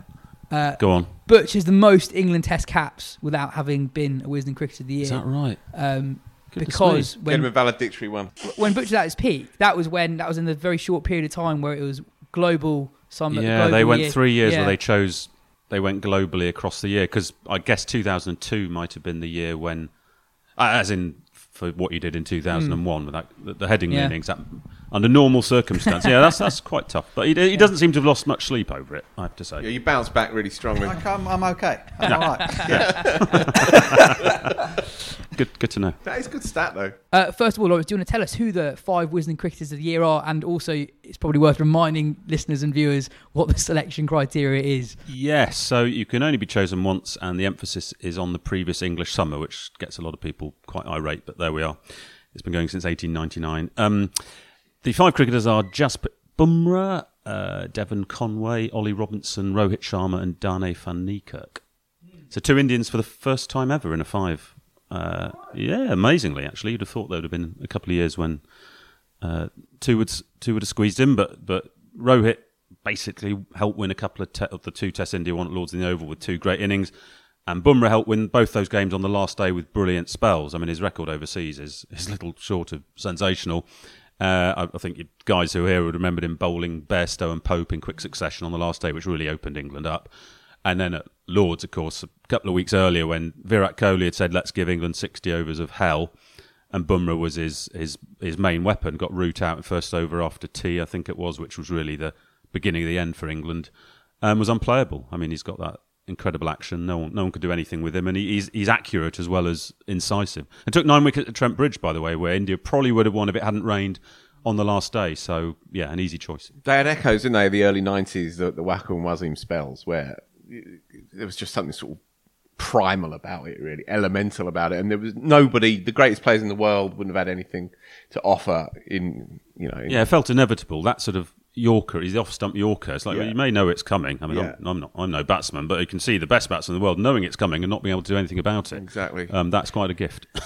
Uh, Go on. Butch is the most England Test caps without having been a Wisden Cricketer of the Year. Is that right? Um, Goodness because Get him a when valedictory one. when Butch was at his peak, that was when that was in the very short period of time where it was global summer. yeah, global they went year. three years Yeah. where they chose. They went globally across the year because I guess 2002 might have been the year when, as in for what you did in 2001 hmm. with that the, the heading Yeah. innings. That, under normal circumstances, yeah, that's that's quite tough. But he, he doesn't seem to have lost much sleep over it. I have to say. Yeah, you bounce back really strongly. I'm, I'm okay. I'm all right. <laughs> <laughs> Good, good to know. That is a good stat, though. Uh, first of all, Lawrence, do you want to tell us who the five Wisden cricketers of the year are? And also, it's probably worth reminding listeners and viewers what the selection criteria is. Yes, so you can only be chosen once, and the emphasis is on the previous English summer, which gets a lot of people quite irate. But there we are. It's been going since 1899. Um, the five cricketers are Jasprit Bumrah, uh, Devon Conway, Ollie Robinson, Rohit Sharma, and Dane van Niekerk. So two Indians for the first time ever in a five. Uh, yeah, amazingly, actually, you'd have thought there would have been a couple of years when uh, two would two would have squeezed in, but but Rohit basically helped win a couple of, te- of the two Tests India won at Lords in the Oval with two great innings, and Bumrah helped win both those games on the last day with brilliant spells. I mean, his record overseas is is little short of sensational. Uh, I, I think you guys who are here would remember him bowling Bairstow and Pope in quick succession on the last day, which really opened England up. And then at Lords, of course, a couple of weeks earlier, when Virat Kohli had said, "Let's give England 60 overs of hell," and Bumrah was his his his main weapon. Got root out in first over after tea, I think it was, which was really the beginning of the end for England. Um, was unplayable. I mean, he's got that incredible action. No one no one could do anything with him, and he, he's he's accurate as well as incisive. It took nine wickets at Trent Bridge, by the way, where India probably would have won if it hadn't rained on the last day. So yeah, an easy choice. They had echoes, didn't they, the early 90s, the, the Waqar and Wasim spells, where there was just something sort of primal about it, really, elemental about it. And there was nobody, the greatest players in the world wouldn't have had anything to offer in, you know. in- Yeah, it felt inevitable. That sort of Yorker, he's the off stump Yorker. It's like well, you may know it's coming. I mean, Yeah. I'm, I'm not, I'm no batsman, but you can see the best batsman in the world knowing it's coming and not being able to do anything about it. Exactly. Um, that's quite a gift. <laughs>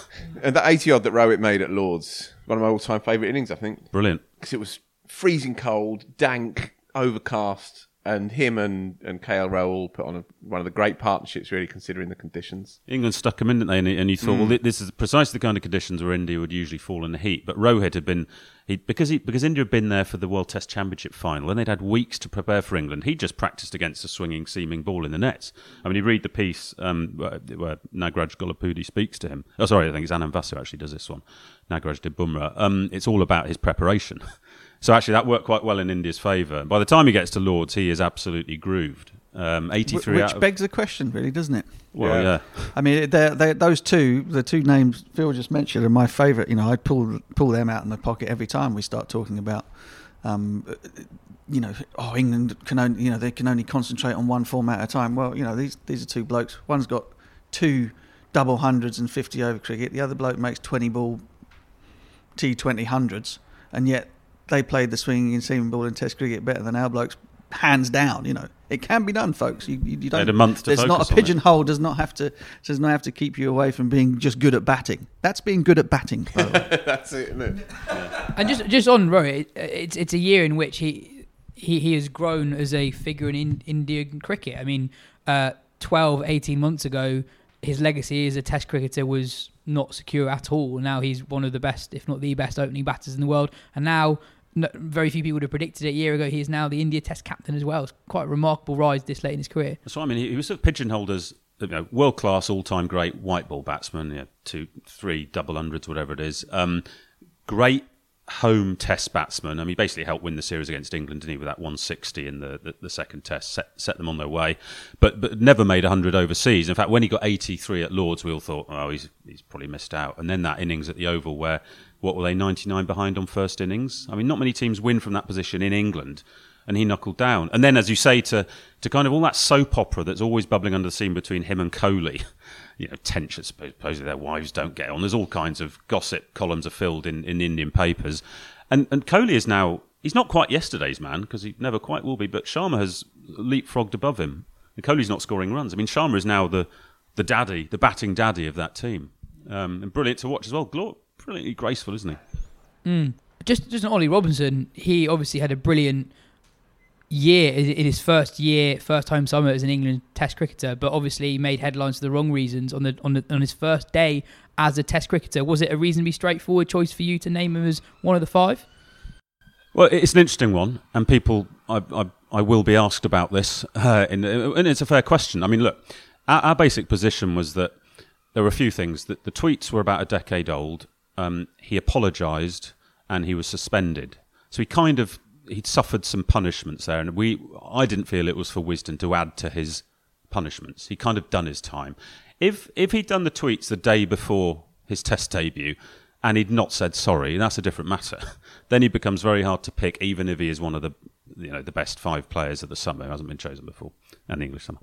And the 80 odd that Rohit made at Lords, one of my all time favourite innings, I think. Brilliant. Because it was freezing cold, dank, overcast, and him and and KL Rahul put on a, one of the great partnerships, really considering the conditions. England stuck him in, didn't they? And, and you thought, Mm. well, this is precisely the kind of conditions where India would usually fall in the heat. But Rohit had been, he, because he, because India had been there for the World Test Championship final, and they'd had weeks to prepare for England. He just practiced against a swinging, seaming ball in the nets. I mean, you read the piece um, where, where Nagraj Gollapudi speaks to him. Oh, sorry, I think it's Anand Vasu actually does this one. Nagraj did Bumrah. Um, it's all about his preparation. <laughs> So actually, that worked quite well in India's favour. By the time he gets to Lords, he is absolutely grooved. Um, 83 Which of, begs the question, really, doesn't it? Well, yeah. I mean, they're, they're, those two, the two names Phil just mentioned, are my favourite. You know, I pull pull them out in my pocket every time we start talking about, um, you know, oh, England can only, you know, they can only concentrate on one format at a time. Well, you know, these these are two blokes. One's got two double hundreds and fifty over cricket. The other bloke makes twenty ball T twenty hundreds, and yet they played the swinging and seaming ball in Test cricket better than our blokes, hands down. You know, it can be done, folks. You, you, you don't. had a month to there's not a it. pigeonhole. Does not have to does not have to keep you away from being just good at batting. That's being good at batting. By the way. <laughs> That's it, isn't it? And just just on Rohit, it, it's it's a year in which he he, he has grown as a figure in, in Indian cricket. I mean, uh, 12, 18 months ago, his legacy as a Test cricketer was not secure at all. Now he's one of the best, if not the best, opening batters in the world. And now, no, very few people would have predicted it a year ago. He is now the India Test captain as well. It's quite a remarkable rise this late in his career. What I mean. He, he was sort of pigeonholed as you know, world class, all time great white ball batsman. You know, two, three double hundreds, whatever it is. Um, great home Test batsman. I mean, he basically helped win the series against England, didn't he, with that 160 in the, the, the second Test, set, set them on their way. But but never made 100 overseas. In fact, when he got 83 at Lords, we all thought, oh, he's he's probably missed out. And then that innings at the Oval, where what were they 99 behind on first innings? I mean, not many teams win from that position in England and he knuckled down. And then, as you say, to to kind of all that soap opera that's always bubbling under the scene between him and Kohli, <laughs> you know, tension. Supposedly their wives don't get on. There's all kinds of gossip columns are filled in in Indian papers, and and Kohli is now he's not quite yesterday's man because he never quite will be. But Sharma has leapfrogged above him, and Kohli's not scoring runs. I mean, Sharma is now the the daddy, the batting daddy of that team, um, and brilliant to watch as well. Brilliantly graceful, isn't he? Mm. Just just Ollie Robinson, he obviously had a brilliant year in his first year, first home summer as an England Test cricketer, but obviously he made headlines for the wrong reasons on the on the, on his first day as a Test cricketer. Was it a reasonably straightforward choice for you to name him as one of the five? Well, it's an interesting one, and people, I, I, I will be asked about this, uh, in, and it's a fair question. I mean, look, our, our basic position was that there were a few things. That the tweets were about a decade old. Um, he apologised, and he was suspended. So he kind of he'd suffered some punishments there, and we, I didn't feel it was for Wisden to add to his punishments. He kind of done his time. If if he'd done the tweets the day before his Test debut, and he'd not said sorry, that's a different matter. <laughs> then he becomes very hard to pick, even if he is one of the you know the best five players of the summer who hasn't been chosen before, and the English summer.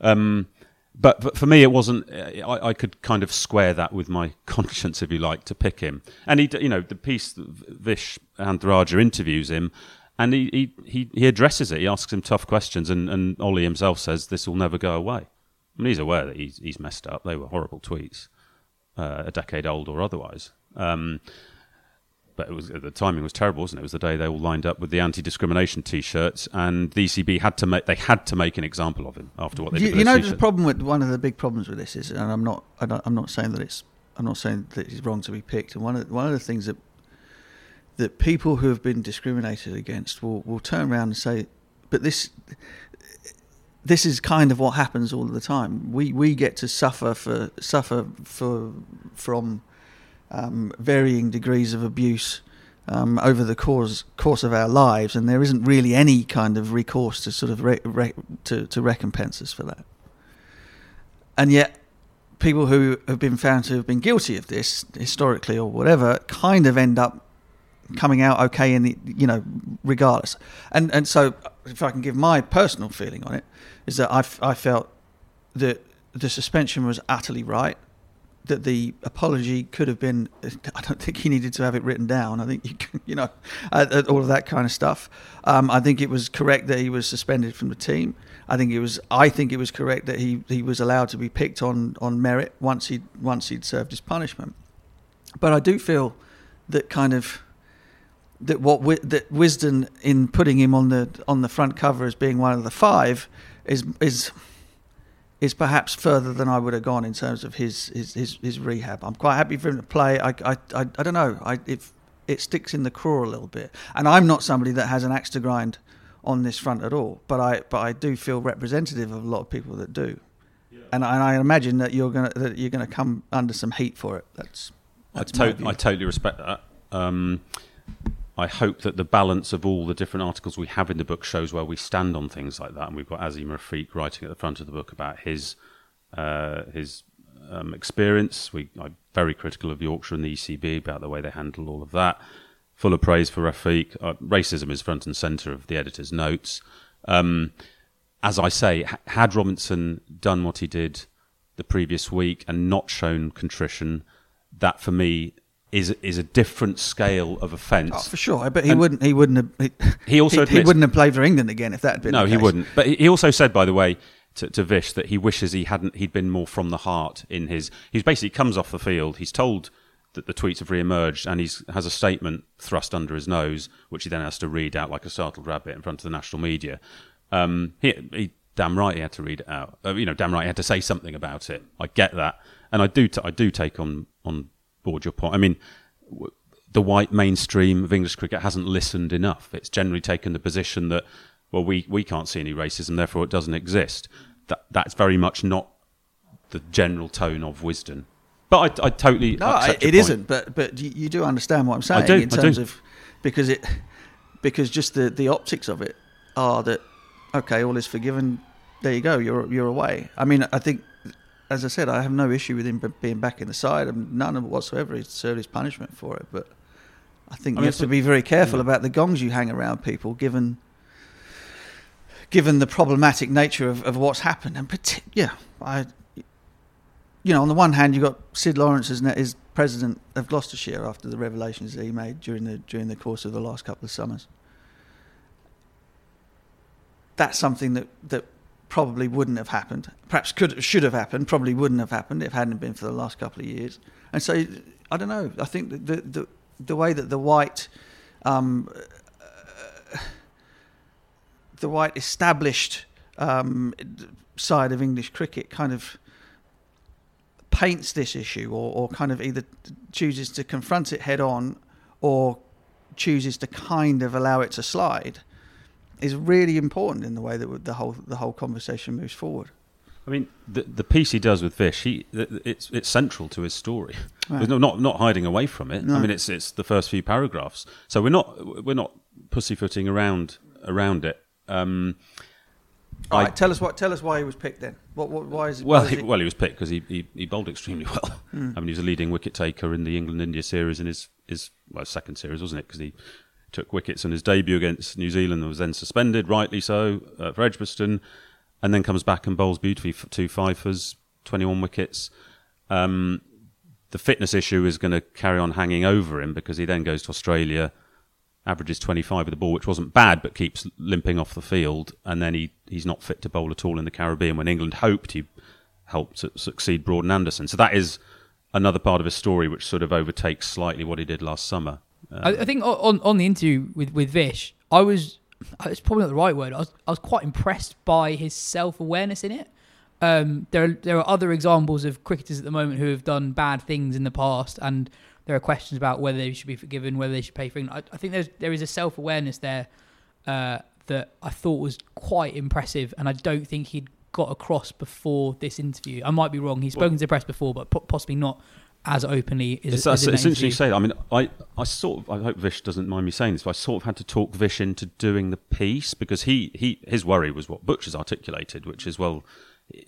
Um, but, but for me, it wasn't. I, I could kind of square that with my <laughs> conscience, if you like, to pick him. And he, you know, the piece Vish Ehantharajah interviews him, and he, he, he, addresses it. He asks him tough questions, and, and Ollie himself says this will never go away. I mean, he's aware that he's, he's messed up. They were horrible tweets, uh, a decade old or otherwise. Um, but it was the timing was terrible, wasn't it? It was the day they all lined up with the anti-discrimination T-shirts, and the ECB had to make they had to make an example of him after what they you, did. you know, the problem with one of the big problems with this is, and I'm not, I don't, I'm not saying that it's, I'm not saying that it's wrong to be picked. And one of one of the things that that people who have been discriminated against will will turn around and say, but this. This is kind of what happens all the time. We we get to suffer for suffer for from um, varying degrees of abuse um, over the course course of our lives, and there isn't really any kind of recourse to sort of re- re- to to recompense us for that. And yet, people who have been found to have been guilty of this historically or whatever kind of end up coming out okay in the you know regardless. And and so, if I can give my personal feeling on it, is that I, I felt that the suspension was utterly right that the apology could have been. <laughs> I don't think he needed to have it written down. I think you, can- <laughs> you know, uh, all of that kind of stuff. Um, I think it was correct that he was suspended from the team. I think it was. I think it was correct that he, he was allowed to be picked on, on merit once he once he'd served his punishment. But I do feel that kind of that what wi- that Wisden in putting him on the on the front cover as being one of the five is is is perhaps further than I would have gone in terms of his his, his, his rehab. I'm quite happy for him to play. I I, I, I don't know. I it it sticks in the craw a little bit, and I'm not somebody that has an axe to grind on this front at all. But I but I do feel representative of a lot of people that do. And, I- and I imagine that you're gonna that you're gonna come under some heat for it. That's, I, that's my to- I totally respect that. Um, I hope that the balance of all the different articles we have in the book shows where we stand on things like that. And we've got Azeem Rafiq writing at the front of the book about his uh, his um, experience. We I'm very critical of Yorkshire and the ECB about the way they handle all of that. Full of praise for Rafiq. Uh, racism is front and centre of the editor's notes. Um, as I say, had Robinson done what he did the previous week and not shown contrition, that for me is is a different scale of offence. Oh, for sure, but he And- wouldn't. He wouldn't have. He, He also he, admits- wouldn't have played for England again if that had been. No, he wouldn't. But he he also said, by the way, to, to Vish that he wishes he hadn't. He'd been more from the heart in his. He's basically comes off the field. He's told that the tweets have re-emerged, and he has a statement thrust under his nose, which he then has to read out like a startled rabbit in front of the national media. Um, he, he damn right he had to read it out. Uh, you know, damn right he had to say something about it. I get that, and I do. T- I do take on on board your point. I mean. W- the white mainstream of English cricket hasn't listened enough. It's generally taken the position that, well, we, we can't see any racism, therefore it doesn't exist. That that's very much not the general tone of Wisden. But I, I totally No, accept it isn't. But but you, you do understand what I'm saying do, in I terms of because it because just the the optics of it are that okay, all is forgiven. There you go. You're you're away. I mean, I think. As I said, I have no issue with him being back in the side, and none of whatsoever. He's served his punishment for it, but I think I you mean, have to be very careful about the gongs you hang around people, given given the problematic nature of, of what's happened. And partic- yeah, I, you know, on the one hand, you've got Syd Lawrence as, ne- as president of Gloucestershire after the revelations that he made during the during the course of the last couple of summers. That's something that that probably wouldn't have happened. Perhaps could should have happened. Probably wouldn't have happened if it hadn't been for the last couple of years. And so I don't know. I think the the, the way that the white um, the white established um, side of English cricket kind of paints this issue or, or kind of either chooses to confront it head on or chooses to kind of allow it to slide is really important in the way that the whole the whole conversation moves forward. I mean, the the piece he does with Vish, he it's it's central to his story. Right. There's no, not not hiding away from it. No. I mean, it's it's the first few paragraphs. So we're not we're not pussyfooting around around it. Um, All I- right, tell us what tell us why he was picked then. What, what why is well, why is he, well, he was picked because he, he, he bowled extremely <laughs> well. Hmm. I mean, he was a leading wicket taker in the England India series in his his well second series, wasn't it? Because he took wickets in his debut against New Zealand and was then suspended, rightly so, uh, for Edgbaston, and then comes back and bowls beautifully for two fifers, twenty one wickets. Um, the fitness issue is going to carry on hanging over him because he then goes to Australia, averages 25 with the ball, which wasn't bad, but keeps limping off the field. And then he, he's not fit to bowl at all in the Caribbean when England hoped he helped su- succeed Broad and Anderson. So that is another part of his story which sort of overtakes slightly what he did last summer. I, I think on on the interview with with Vish, I was it's probably not the right word. I was I was quite impressed by his self awareness in it. Um, there are, there are other examples of cricketers at the moment who have done bad things in the past, and there are questions about whether they should be forgiven, whether they should pay for it. I, I think there's there is a self awareness there uh, that I thought was quite impressive, and I don't think he'd got across before this interview. I might be wrong. He's spoken to the press before, but po- possibly not as openly as, It's, as it's, in that it's interesting you interview. say that. I mean, I, I sort of, I hope Vish doesn't mind me saying this, but I sort of had to talk Vish into doing the piece because he, he his worry was what Butcher's articulated, which is, well,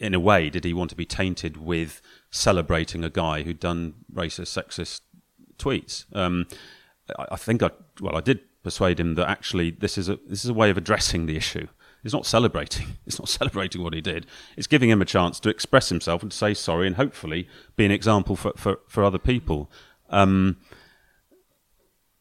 in a way, did he want to be tainted with celebrating a guy who'd done racist, sexist tweets? Um, I, I think I, well, I did persuade him that actually this is a this is a way of addressing the issue. It's not celebrating. <laughs> It's not celebrating what he did. It's giving him a chance to express himself and to say sorry and hopefully be an example for, for, for other people. Um,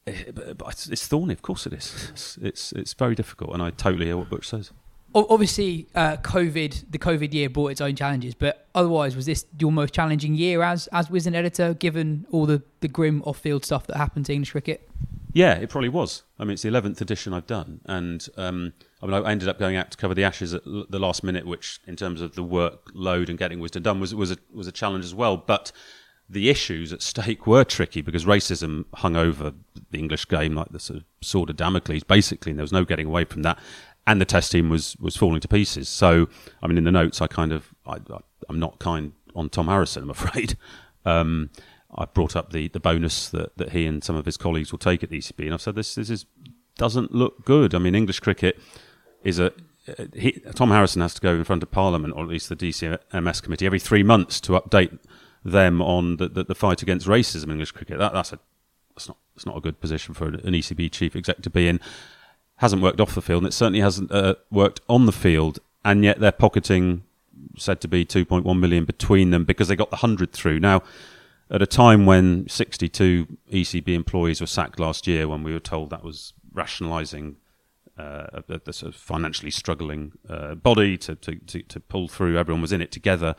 eh, but- it's, thorny, of course it is. It's, it's it's very difficult, and I totally hear what Butch says. Obviously, uh, COVID, the COVID year brought its own challenges, but otherwise, was this your most challenging year as as Wisden editor, given all the, the grim off field stuff that happened to English cricket? Yeah, it probably was. I mean, it's the eleventh edition I've done, and um, I mean, I ended up going out to cover the Ashes at l- the last minute, which, in terms of the workload and getting Wisden done, was was a, was a challenge as well. But the issues at stake were tricky because racism hung over the English game like the sort of sword of Damocles, basically, and there was no getting away from that. And the test team was was falling to pieces. So, I mean, in the notes, I kind of I, I'm not kind on Tom Harrison, I'm afraid. <laughs> Um, I brought up the, the bonus that, that he and some of his colleagues will take at the ECB, and I've said this this is doesn't look good. I mean, English cricket is a uh, he, Tom Harrison has to go in front of Parliament, or at least the DCMS committee, every three months to update them on the, the, the fight against racism in English cricket. That, that's a that's not that's not a good position for an ECB chief exec to be in. Hasn't worked off the field, and it certainly hasn't uh, worked on the field. And yet they're pocketing said to be 2.1 million between them because they got the hundred through now at a time when 62 ECB employees were sacked last year, when we were told that was rationalising uh, a sort of financially struggling uh, body to, to, to, to, pull through, everyone was in it together.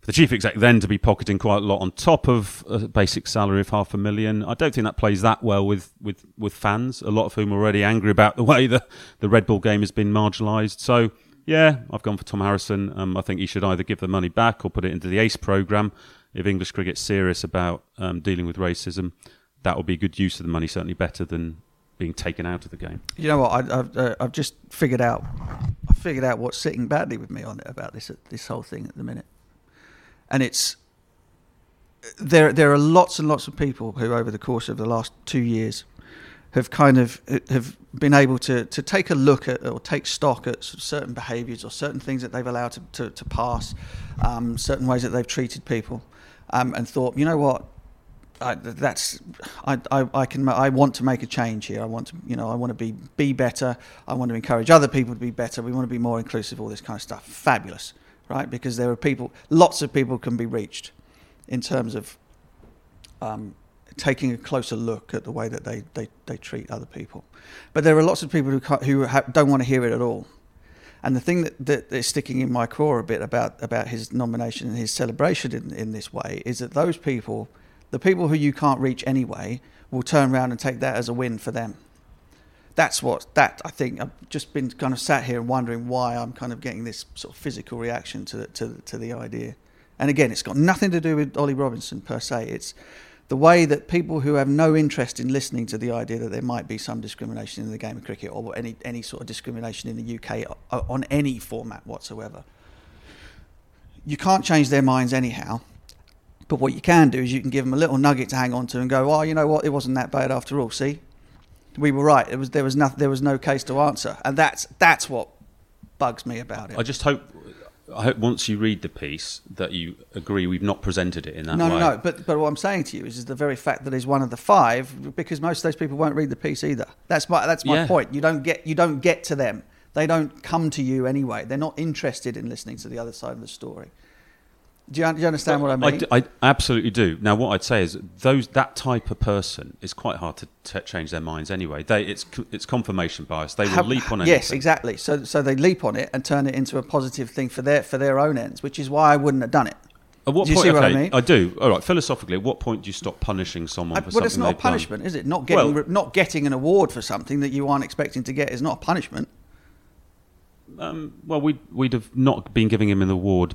For the chief exec then to be pocketing quite a lot on top of a basic salary of half a million, I don't think that plays that well with, with, with fans, a lot of whom are already angry about the <laughs> way the, the red ball game has been marginalised. So, yeah, I've gone for Tom Harrison. Um, I think he should either give the money back or put it into the ACE programme if English cricket's serious about um, dealing with racism, that would be a good use of the money. Certainly better than being taken out of the game. You know what? I, have uh, I've just figured out. I figured out what's sitting badly with me on it about this this whole thing at the minute, and it's there. There are lots and lots of people who, over the course of the last two years, have kind of have been able to, to take a look at or take stock at certain behaviours or certain things that they've allowed to, to, to pass, um, certain ways that they've treated people, um, and thought, you know what, I, that's I, I, I, can I want to make a change here. I want to you know I want to be be better. I want to encourage other people to be better. We want to be more inclusive. All this kind of stuff. Fabulous, right? Because there are people, lots of people can be reached, in terms of um, taking a closer look at the way that they, they, they treat other people. But there are lots of people who who ha- don't want to hear it at all. And the thing that, that is sticking in my craw a bit about, about his nomination and his celebration in, in this way is that those people, the people who you can't reach anyway, will turn around and take that as a win for them. That's what, that I think, I've just been kind of sat here and wondering why I'm kind of getting this sort of physical reaction to, to, to the idea. And again, it's got nothing to do with Ollie Robinson per se. It's the way that people who have no interest in listening to the idea that there might be some discrimination in the game of cricket or any, any sort of discrimination in the UK uh, on any format whatsoever, you can't change their minds anyhow. But what you can do is you can give them a little nugget to hang on to and go, oh, you know what, it wasn't that bad after all. See, we were right. It was there was no, there was no case to answer, and that's that's what bugs me about it. I just hope I hope once you read the piece that you agree we've not presented it in that no, way. No, no, But but what I'm saying to you is, is the very fact that he's one of the five, because most of those people won't read the piece either. That's my that's my Yeah. point. You don't get you don't get to them. They don't come to you anyway. They're not interested in listening to the other side of the story. Do you, do you understand what I mean? d- I absolutely do. Now, what I'd say is those that type of person is quite hard to t- change their minds anyway. They, it's it's confirmation bias. They will Have- leap on anything. Yes, exactly. So so they leap on it and turn it into a positive thing for their for their own ends, which is why I wouldn't have done it. At what do you point? see what I mean? do. All right. Philosophically, at what point do you stop punishing someone I- for well, something it's not a they've done? punishment, is it? Not getting Well- not getting an award for something that you aren't expecting to get is not a punishment. Um, well, we'd we'd have not been giving him an award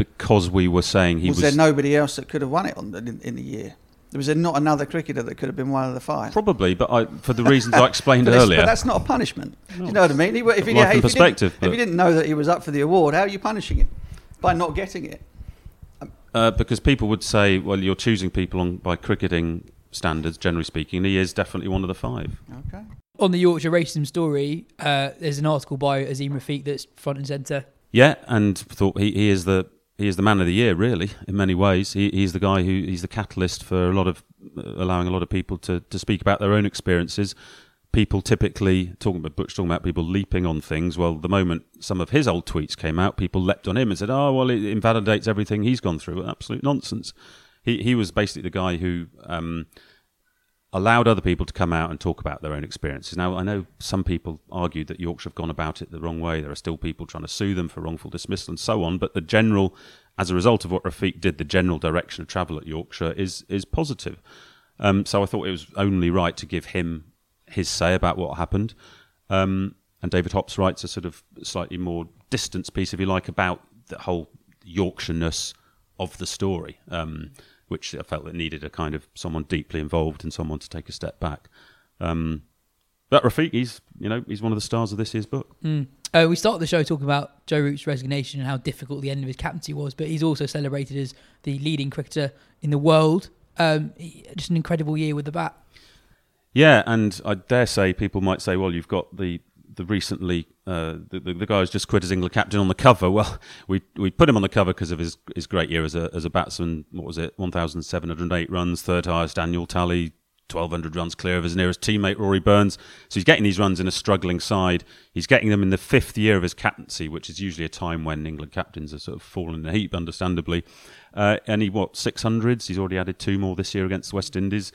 because we were saying he was, was, there nobody else that could have won it on the, in, in the year? There was there not another cricketer that could have been one of the five. probably, but I, for the reasons I explained <laughs> but it's- earlier. But that's not a punishment. Do you know what I mean? He, if, he, Life and if, perspective, didn't, if he didn't know that he was up for the award, how are you punishing him? By not getting it. Uh, because people would say, well, you're choosing people on by cricketing standards, generally speaking. And he is definitely one of the five. Okay. On the Yorkshire racism story, uh, there's an article by Azeem Rafiq that's front and centre. Yeah, and thought he, he is the he is the man of the year, really, in many ways. He, he's the guy who he's the catalyst for a lot of uh, allowing a lot of people to, to speak about their own experiences. People typically talking about Butch talking about people leaping on things. Well, the moment some of his old tweets came out, people leapt on him and said, "Oh, well, it invalidates everything he's gone through." Absolute nonsense. He he was basically the guy who um, allowed other people to come out and talk about their own experiences. Now, I know some people argued that Yorkshire have gone about it the wrong way. There are still people trying to sue them for wrongful dismissal and so on. But the general, as a result of what Rafiq did, the general direction of travel at Yorkshire is is positive. Um, so I thought it was only right to give him his say about what happened. Um, and David Hopps writes a sort of slightly more distance piece, if you like, about the whole Yorkshireness of the story, um, which I felt that needed a kind of someone deeply involved and someone to take a step back. Um, but Rafiq, he's you know he's one of the stars of this year's book. Mm. Uh, we started the show talking about Joe Root's resignation and how difficult the end of his captaincy was, but he's also celebrated as the leading cricketer in the world. Um, just an incredible year with the bat. Yeah, and I dare say people might say, well, you've got the the recently uh, the, the the guy who's just quit as England captain on the cover. <laughs> Well, we we put him on the cover because of his his great year as a as a batsman. What was it? One thousand seven hundred eight runs, third highest annual tally. 1200 runs clear of his nearest teammate Rory Burns. So he's getting these runs in a struggling side. He's getting them in the fifth year of his captaincy, which is usually a time when England captains are sort of falling in a heap, understandably. Uh, and he, what, 600s? He's already added two more this year against the West Indies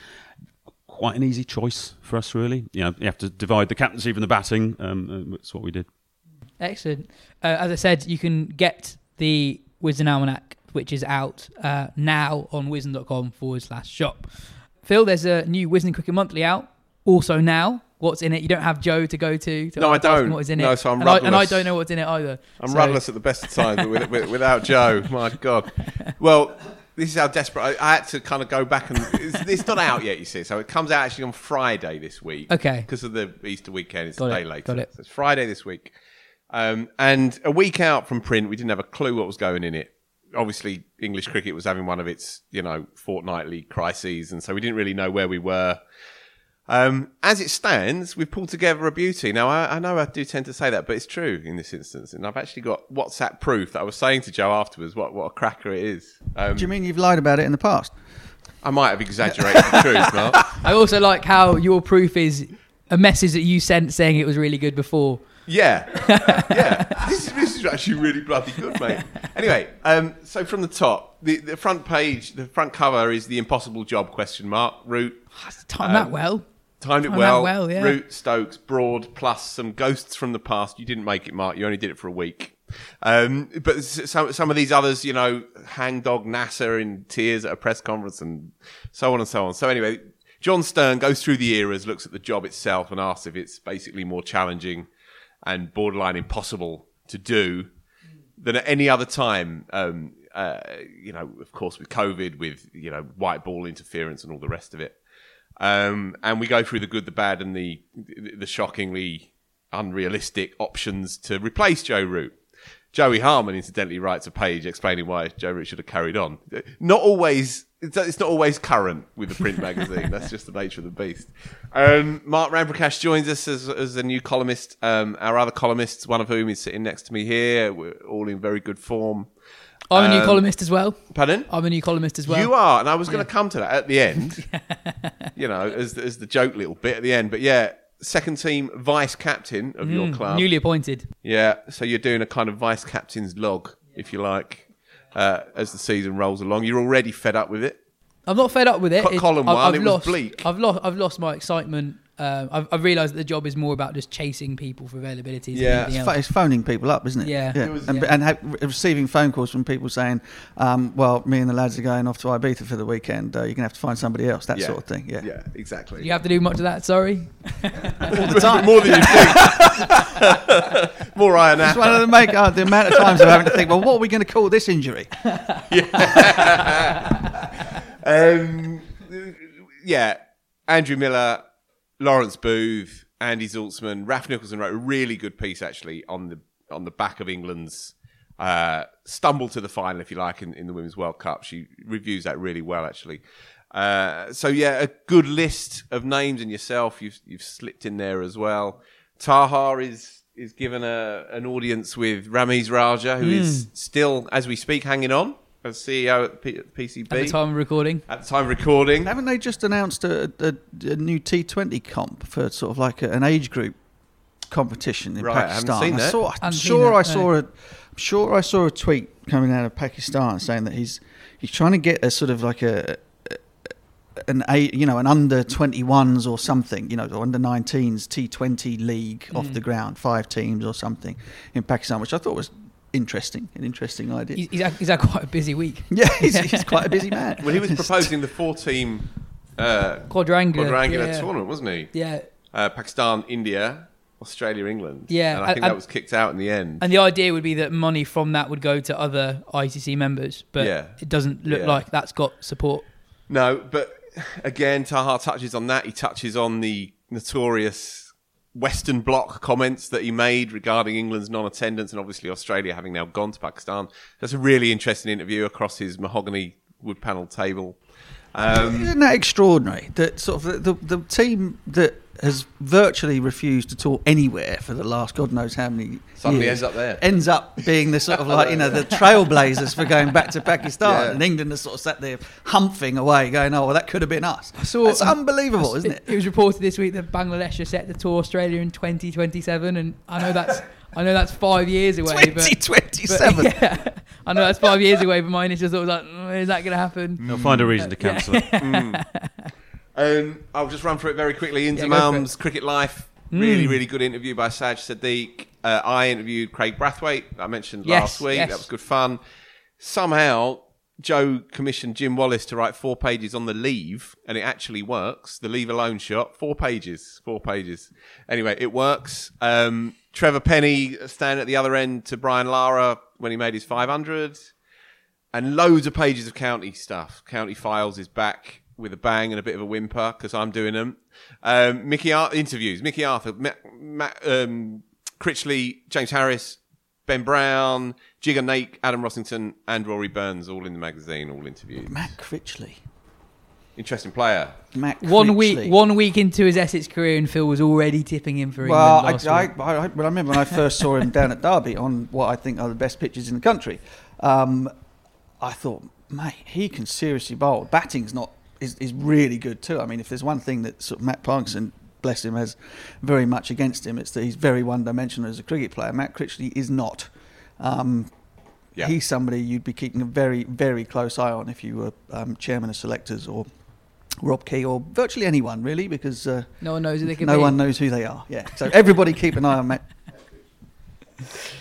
quite an easy choice for us, really. You know, you have to divide the captaincy from the batting. Um, uh, that's what we did. Excellent. Uh, as I said, you can get the Wisden Almanack, which is out uh, now on wisden.com forward slash shop. Phil, there's a new Wisden Cricket Monthly out, also now. What's in it? You don't have Joe to go to. to No, I don't. What is in No, it? so I'm and, I, and I don't know what's in it either. I'm So- rudderless at the best of times, but with, with, without Joe, my God. Well, this is how desperate I, I had to kind of go back and it's, it's not out yet. You see, so it comes out actually on Friday this week. Okay. because of the Easter weekend, it's Got a day it, later. got it. So it's Friday this week, um, and a week out from print, we didn't have a clue what was going in it. Obviously, English cricket was having one of its, you know, fortnightly crises, and so we didn't really know where we were. Um, as it stands, we've pulled together a beauty. Now, I, I know I do tend to say that, but it's true in this instance. And I've actually got WhatsApp proof that I was saying to Joe afterwards what, what a cracker it is. Um, Do you mean you've lied about it in the past? I might have exaggerated the truth, <laughs> Mark. I also like how your proof is a message that you sent saying it was really good before. Yeah, <laughs> yeah. This is, this is actually really bloody good, mate. Anyway, um, so from the top, the, the front page, the front cover is the impossible job question mark Root. Time that well. Timed it well. well, yeah. Root, Stokes, Broad, plus some ghosts from the past. You didn't make it, Mark. You only did it for a week. Um, but some some of these others, you know, hangdog Nasser in tears at a press conference and so on and so on. So anyway, John Stern goes through the eras, looks at the job itself, and asks if it's basically more challenging and borderline impossible to do than at any other time. Um, uh, you know, of course, with COVID, with you know white ball interference and all the rest of it. Um, and we go through the good, the bad, and the the shockingly unrealistic options to replace Joe Root. Joey Harman, incidentally, writes a page explaining why Joe Root should have carried on. Not always, it's not always current with the print magazine. That's just the nature of the beast. Um, Mark Ramprakash joins us as, as a new columnist. Um, our other columnists, one of whom is sitting next to me here, we're all in very good form. I'm a new Um, columnist as well. Pardon? I'm a new columnist as well. You are, and I was going to come to that at the end. <laughs> you know, as as the joke little bit at the end. But yeah, second team vice captain of your Mm, club. Newly appointed. Yeah, so you're doing a kind of vice captain's log, if you like, uh, as the season rolls along. You're already fed up with it. I'm not fed up with it. Co- It- column I've, one, I've it was lost, bleak. I've lost. I've lost my excitement. Um, I've, I've realised that the job is more about just chasing people for availabilities. Yeah. It's, anything it's phoning people up, isn't it? Yeah. It was- and yeah. and ha- receiving phone calls from people saying, um, "Well, me and the lads are going off to Ibiza for the weekend. Uh, you're gonna have to find somebody else." That Yeah. sort of thing. Yeah. Yeah, exactly. Do you have to do much of that? Sorry. <laughs> All the time. More than you think. <laughs> More Iron It's one of the make uh, the amount of times I'm having to think. Well, what are we going to call this injury? <laughs> yeah. um, yeah, Andrew Miller, Lawrence Booth, Andy Zaltzman, Raf Nicholson wrote a really good piece actually on the on the back of England's uh, stumble to the final, if you like, in, in the Women's World Cup. She reviews that really well actually. Uh, so yeah, a good list of names and yourself you've you've slipped in there as well. Taha is is given a an audience with Ramiz Raja, who is still, as we speak, hanging on as CEO at P- PCB At the time of recording. at the time of recording. Haven't they just announced a, a, a new T20 comp for sort of like a, an age group competition in Right, I haven't Pakistan? seen I that. saw, I'm sure that, I saw no. a, I'm sure I saw a tweet coming out of Pakistan saying that he's he's trying to get a sort of like a an a you know an under 21s or something you know or under 19s T20 league off Mm. the ground five teams or something in Pakistan which I thought was interesting an interesting idea He's, he's, had, he's had quite a busy week. <laughs> yeah he's, he's <laughs> quite a busy man Well, he was <laughs> proposing the four-team uh, Quadrangular, quadrangular yeah. tournament, wasn't he? Yeah. Uh, Pakistan, India, Australia, England. Yeah, and I think and- that was kicked out in the end. And the idea would be that money from that would go to other ICC members, but Yeah. it doesn't look Yeah. like that's got support. No, but again, Taha touches on that. He touches on the notorious Western Bloc comments that he made regarding England's non-attendance, and obviously Australia having now gone to Pakistan. That's a really interesting interview across his mahogany wood panel table. Um, Isn't that extraordinary? That sort of the, the, the team that has virtually refused to tour anywhere for the last God knows how many Suddenly years ends up there. ends up being the sort of <laughs> like you know the trailblazers for going back to Pakistan, Yeah. and England has sort of sat there humphing away, going, "Oh, well, that could have been us." saw- That's unbelievable, isn't it? It was reported this week that Bangladesh are set to tour Australia in 2027, and I know that's I know that's five years away. but- <laughs> 2027. but, <laughs> yeah, I know that's five years away, but mine is just always like, "Mm, is that going to happen? They'll find a reason to Yeah. cancel it. <laughs> Um, I'll just run through it very quickly. Into Yeah, go Mum's. Cricket Life. Really, Mm. really good interview by Saj Sadiq. Uh, I interviewed Kraigg Brathwaite. I mentioned Yes, last week. yes. That was good fun. Somehow, Joe commissioned Jim Wallace to write four pages on the leave, and it actually works. The leave alone shot, four pages, four pages. Anyway, it works. Um, Trevor Penney standing at the other end to Brian Lara when he made his 500 and loads of pages of county stuff. County Files is back with a bang and a bit of a whimper because I'm doing them. Um, Mickey Ar- interviews Mickey Arthur, Matt, Matt, um, Critchley, James Harris, Ben Brown, Jigger Nake, Adam Rossington, and Rory Burns, all in the magazine, all interviewed. Matt Critchley. Interesting player. Matt One Critchley. week, one week into his Essex career, and Phil was already tipping him for England. Well, I, I. I, I, well, I remember when I first saw him down at Derby on what I think are the best pitches in the country. Um, I thought, mate, he can seriously bowl. Batting's not is, is really good too. I mean, if there's one thing that sort of Matt Parkinson, bless him, has very much against him, it's that he's very one-dimensional as a cricket player. Matt Critchley is not. Um, Yeah. He's somebody you'd be keeping a very, very close eye on if you were um, chairman of selectors or Rob Key or virtually anyone really, because uh, No one knows who they could no be. one knows who they are. Yeah, so everybody keep an eye on Matt.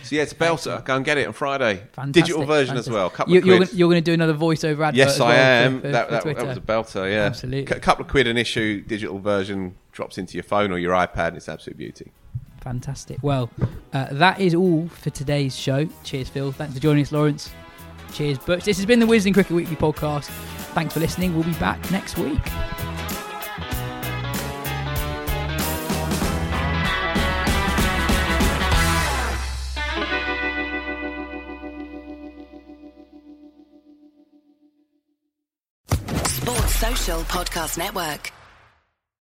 So yeah, it's a belter. Go and get it on Friday. Fantastic, Digital version fantastic. as well. Couple You, of you're, quid. gonna, you're going to do another voiceover advert. Yes, as well I for- am. for- that, for that, that was a belter, yeah. Absolutely. A couple of quid an issue, digital version drops into your phone or your iPad, and it's absolute beauty. Fantastic. Well, uh, that is all for today's show. Cheers, Phil. Thanks for joining us, Lawrence. Cheers, Butch. This has been the Wisden Cricket Weekly podcast. Thanks for listening. We'll be back next week. Sports Social Podcast Network.